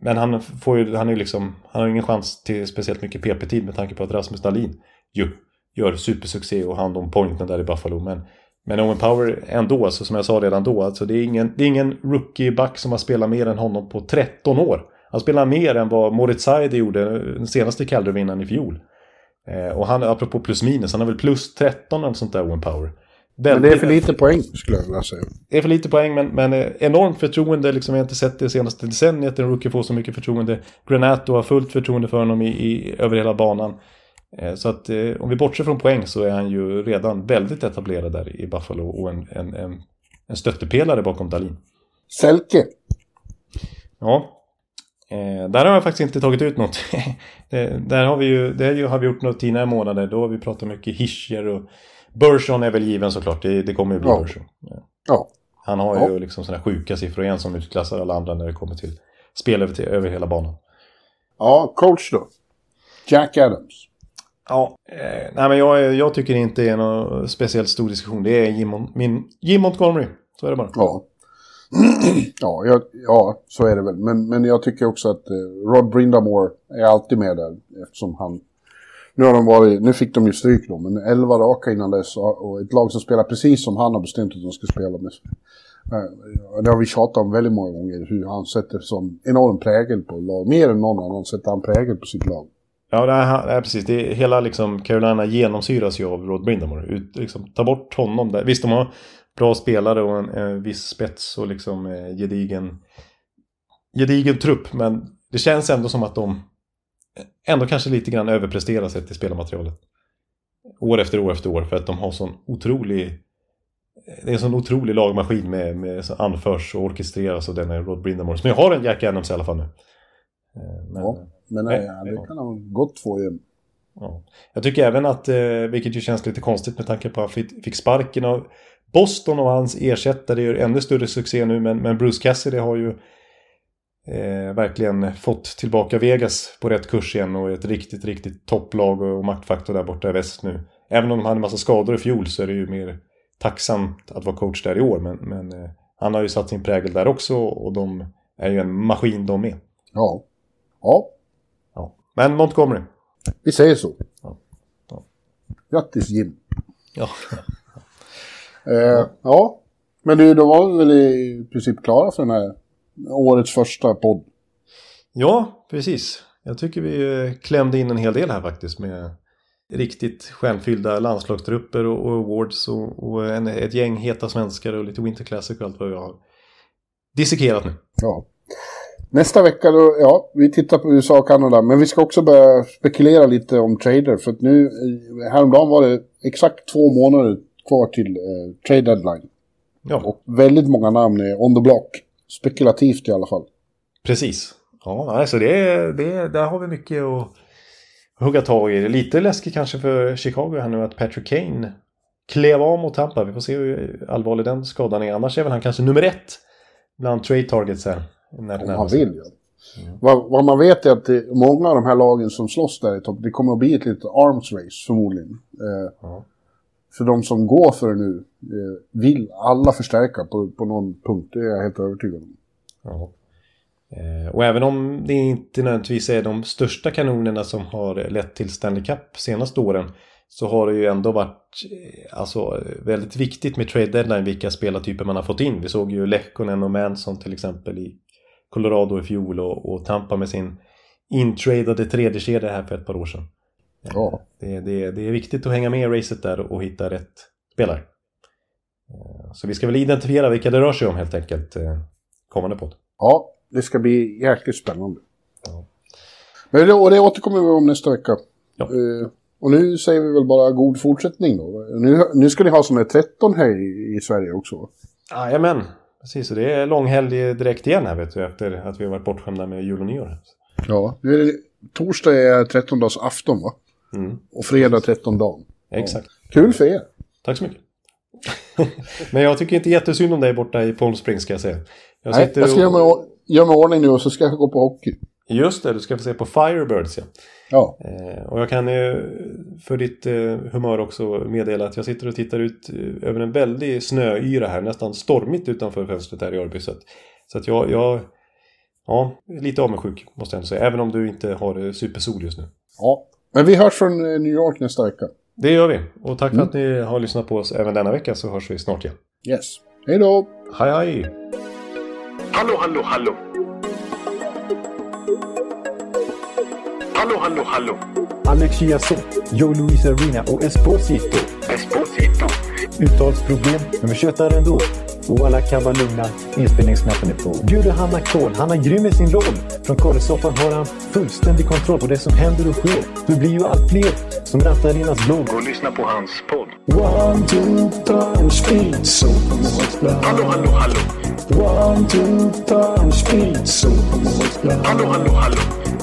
men han får ju, han är ju liksom, han har ju ingen chans till speciellt mycket PP-tid med tanke på att Rasmus Dahlin ju gör supersuccé och hand om pointen där i Buffalo. Men, men Owen Power ändå, alltså, som jag sa redan då, alltså, det är ingen, det är ingen rookie-back som har spelat mer än honom på 13 år. Han spelar mer än vad Moritz Seider gjorde den senaste Calder-vinnaren i fjol. Eh, och han, apropå plus minus, han har väl plus 13 eller sånt där Owen Power. Men det är Väldigt- för lite poäng skulle jag vilja säga. det är för lite poäng, men, men eh, enormt förtroende. Liksom, jag har inte sett det senaste decenniet en rookie får så mycket förtroende. Granato har fullt förtroende för honom i, i, över hela banan. Eh, så att eh, om vi bortser från poäng så är han ju redan väldigt etablerad där i Buffalo och en, en, en, en stöttepelare bakom Dahlin. Selke. Ja. Eh, där har jag faktiskt inte tagit ut något. där har vi ju, det har vi gjort några tidigare månader. Då har vi pratat mycket Hischer och Burson är väl given såklart. Det, det kommer ju bli Ja. Burson. Ja. Ja. Han har Ja. ju liksom sådana sjuka siffror igen som utklassar alla andra när det kommer till spel över, till, över hela banan. Ja, coach då. Jack Adams. Ja, eh, nej men jag, jag tycker inte det är någon speciellt stor diskussion. Det är Jim, min, Jim Montgomery. Så är det bara. Ja. ja, jag, ja, så är det väl. Men, men jag tycker också att eh, Rod Brindamore är alltid med där. Eftersom han... Nu, har de varit, nu fick de ju stryk då, men 11 raka innan dess. Och ett lag som spelar precis som han har bestämt att de ska spela med. Eh, det har vi tjatat om väldigt många gånger. Hur han sätter sån enorm prägel på lag. Mer än någon annan sätter han prägel på sitt lag. Ja, det är, det precis. Det är, hela liksom Carolina genomsyras ju av Rod Brindamore. Ut, liksom, ta bort honom där. Visst, de har bra spelare och en, en viss spets och liksom eh, gedigen, gedigen trupp. Men det känns ändå som att de ändå kanske lite grann överpresterar sig till spelarmaterialet. År efter år efter år för att de har sån otrolig... Det är en sån otrolig lagmaskin med, med som anförs och orkestreras av denna Rod Brindamore. Som jag har en Jack Adams i alla fall nu. Eh, men, Ja. Men Nej, eh, det kan han gott få igen. Ja. Jag tycker även att, eh, vilket ju känns lite konstigt med tanke på att han fick sparken av Boston och hans ersättare gör ännu större succé nu. Men, men Bruce Cassidy har ju eh, verkligen fått tillbaka Vegas på rätt kurs igen och ett riktigt, riktigt topplag och maktfaktor där borta i väst nu. Även om de hade en massa skador i fjol så är det ju mer tacksamt att vara coach där i år. Men, men eh, han har ju satt sin prägel där också och de är ju en maskin de med. Ja, Ja. Men Montgomery. vi säger så. Ja. Ja. Grattis Jim. Ja. Eh, ja, men du, då var vi väl i princip klara för den här årets första podd. Ja, precis. Jag tycker vi eh, klämde in en hel del här faktiskt med riktigt stjärnfyllda landslagstrupper och, och awards och, och en, ett gäng heta svenskar och lite Winter Classic och allt vad vi har dissekerat nu. Ja. Nästa vecka då, ja, vi tittar på USA och Kanada, men vi ska också börja spekulera lite om trader, för att nu, eh, häromdagen var det exakt två månader kvar till eh, trade deadline. Ja, Och väldigt många namn är on the block. Spekulativt i alla fall. precis. Ja, alltså det, det, där har vi mycket att hugga tag i. Lite läskigt kanske för Chicago här nu att Patrick Kane klev av mot Tampa. Vi får se hur allvarlig den skadan är. Annars är väl han kanske nummer ett bland trade targets här. När Om han sig. vill, ja. Vad, vad man vet är att det, många av de här lagen som slåss där i topp, det kommer att bli ett litet arms race förmodligen. Eh, Ja. För de som går för det nu eh, vill alla förstärka på, på någon punkt, det är jag helt övertygad om. Eh, Och även om det inte nödvändigtvis är de största kanonerna som har lett till Stanley Cup senaste åren så har det ju ändå varit eh, alltså, väldigt viktigt med trade deadline vilka spelartyper man har fått in. Vi såg ju Lekkonen och Manson till exempel i Colorado i fjol och, och Tampa med sin intradade tredje kedja här för ett par år sedan. Ja. Det, det, det är viktigt att hänga med i racet där och hitta rätt spelare. Eh, Så vi ska väl identifiera vilka det rör sig om helt enkelt eh, kommande podd. Ja, det ska bli jäkligt spännande. Ja. Men det, och det återkommer vi om nästa vecka. Ja. Eh, och nu säger vi väl bara god fortsättning då. Nu, nu ska ni ha som är 13 här i, i Sverige också. Jajamän, precis. Och det är långhelg direkt igen här vet du efter att vi har varit bortskämda med jul och nyår. Ja. Nu är det, torsdag är 13 dags afton va? Mm, Och fredag 13 dagen. exakt. Kul för er. Tack så mycket. Men jag tycker inte jättesynd om dig borta i Palm Springs ska jag säga. Jag Nej, jag ska göra mig, och... göra mig i ordning nu och så ska jag gå på hockey. Just det, du ska få se på Firebirds ja. Ja. Eh, och jag kan eh, för ditt eh, humör också meddela att jag sitter och tittar ut eh, över en väldig snöyra här, nästan stormigt utanför fönstret här i Örby. Så att, så att jag, jag ja, är lite avundsjuk måste jag ändå säga, även om du inte har eh, supersol just nu. ja. Men vi hörs från eh, New York nästa vecka. Det gör vi. Och tack för att ni har lyssnat på oss även denna vecka så hörs vi snart igen. Yes. Hej då! Hej hej! Hallå, hallå, hallå. Hallå, hallå, hallå. Alex Chiazot, Joe Luis Arena och Esposito. Esposito. Uttalsproblem, men vi tjötar ändå. Och alla kan vara lugna, inspelningsknappen är på. Bjuder Hanna Kohl, han är grym i sin roll. Från korrespondenten har han fullständig kontroll på det som händer och sker. Det blir ju allt fler som rattar in hans blogg. Och lyssna på hans podd. One, two, three, speed, so Hallå, hallå, hallå. One, two, three, speed, so Hallå, hallå, hallå.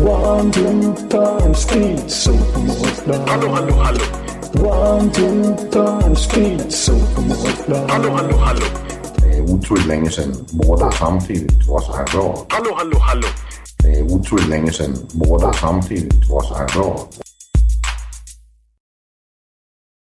One, two, time, speed, so Hallå, hallå, hallå. One, two, time, speed, so Hallå, hallå, hallå. Det är otroligt länge sedan båda samtidigt var så här bra. Hallå, hallå, hallå. Det är otroligt länge sedan båda samtidigt var så här bra.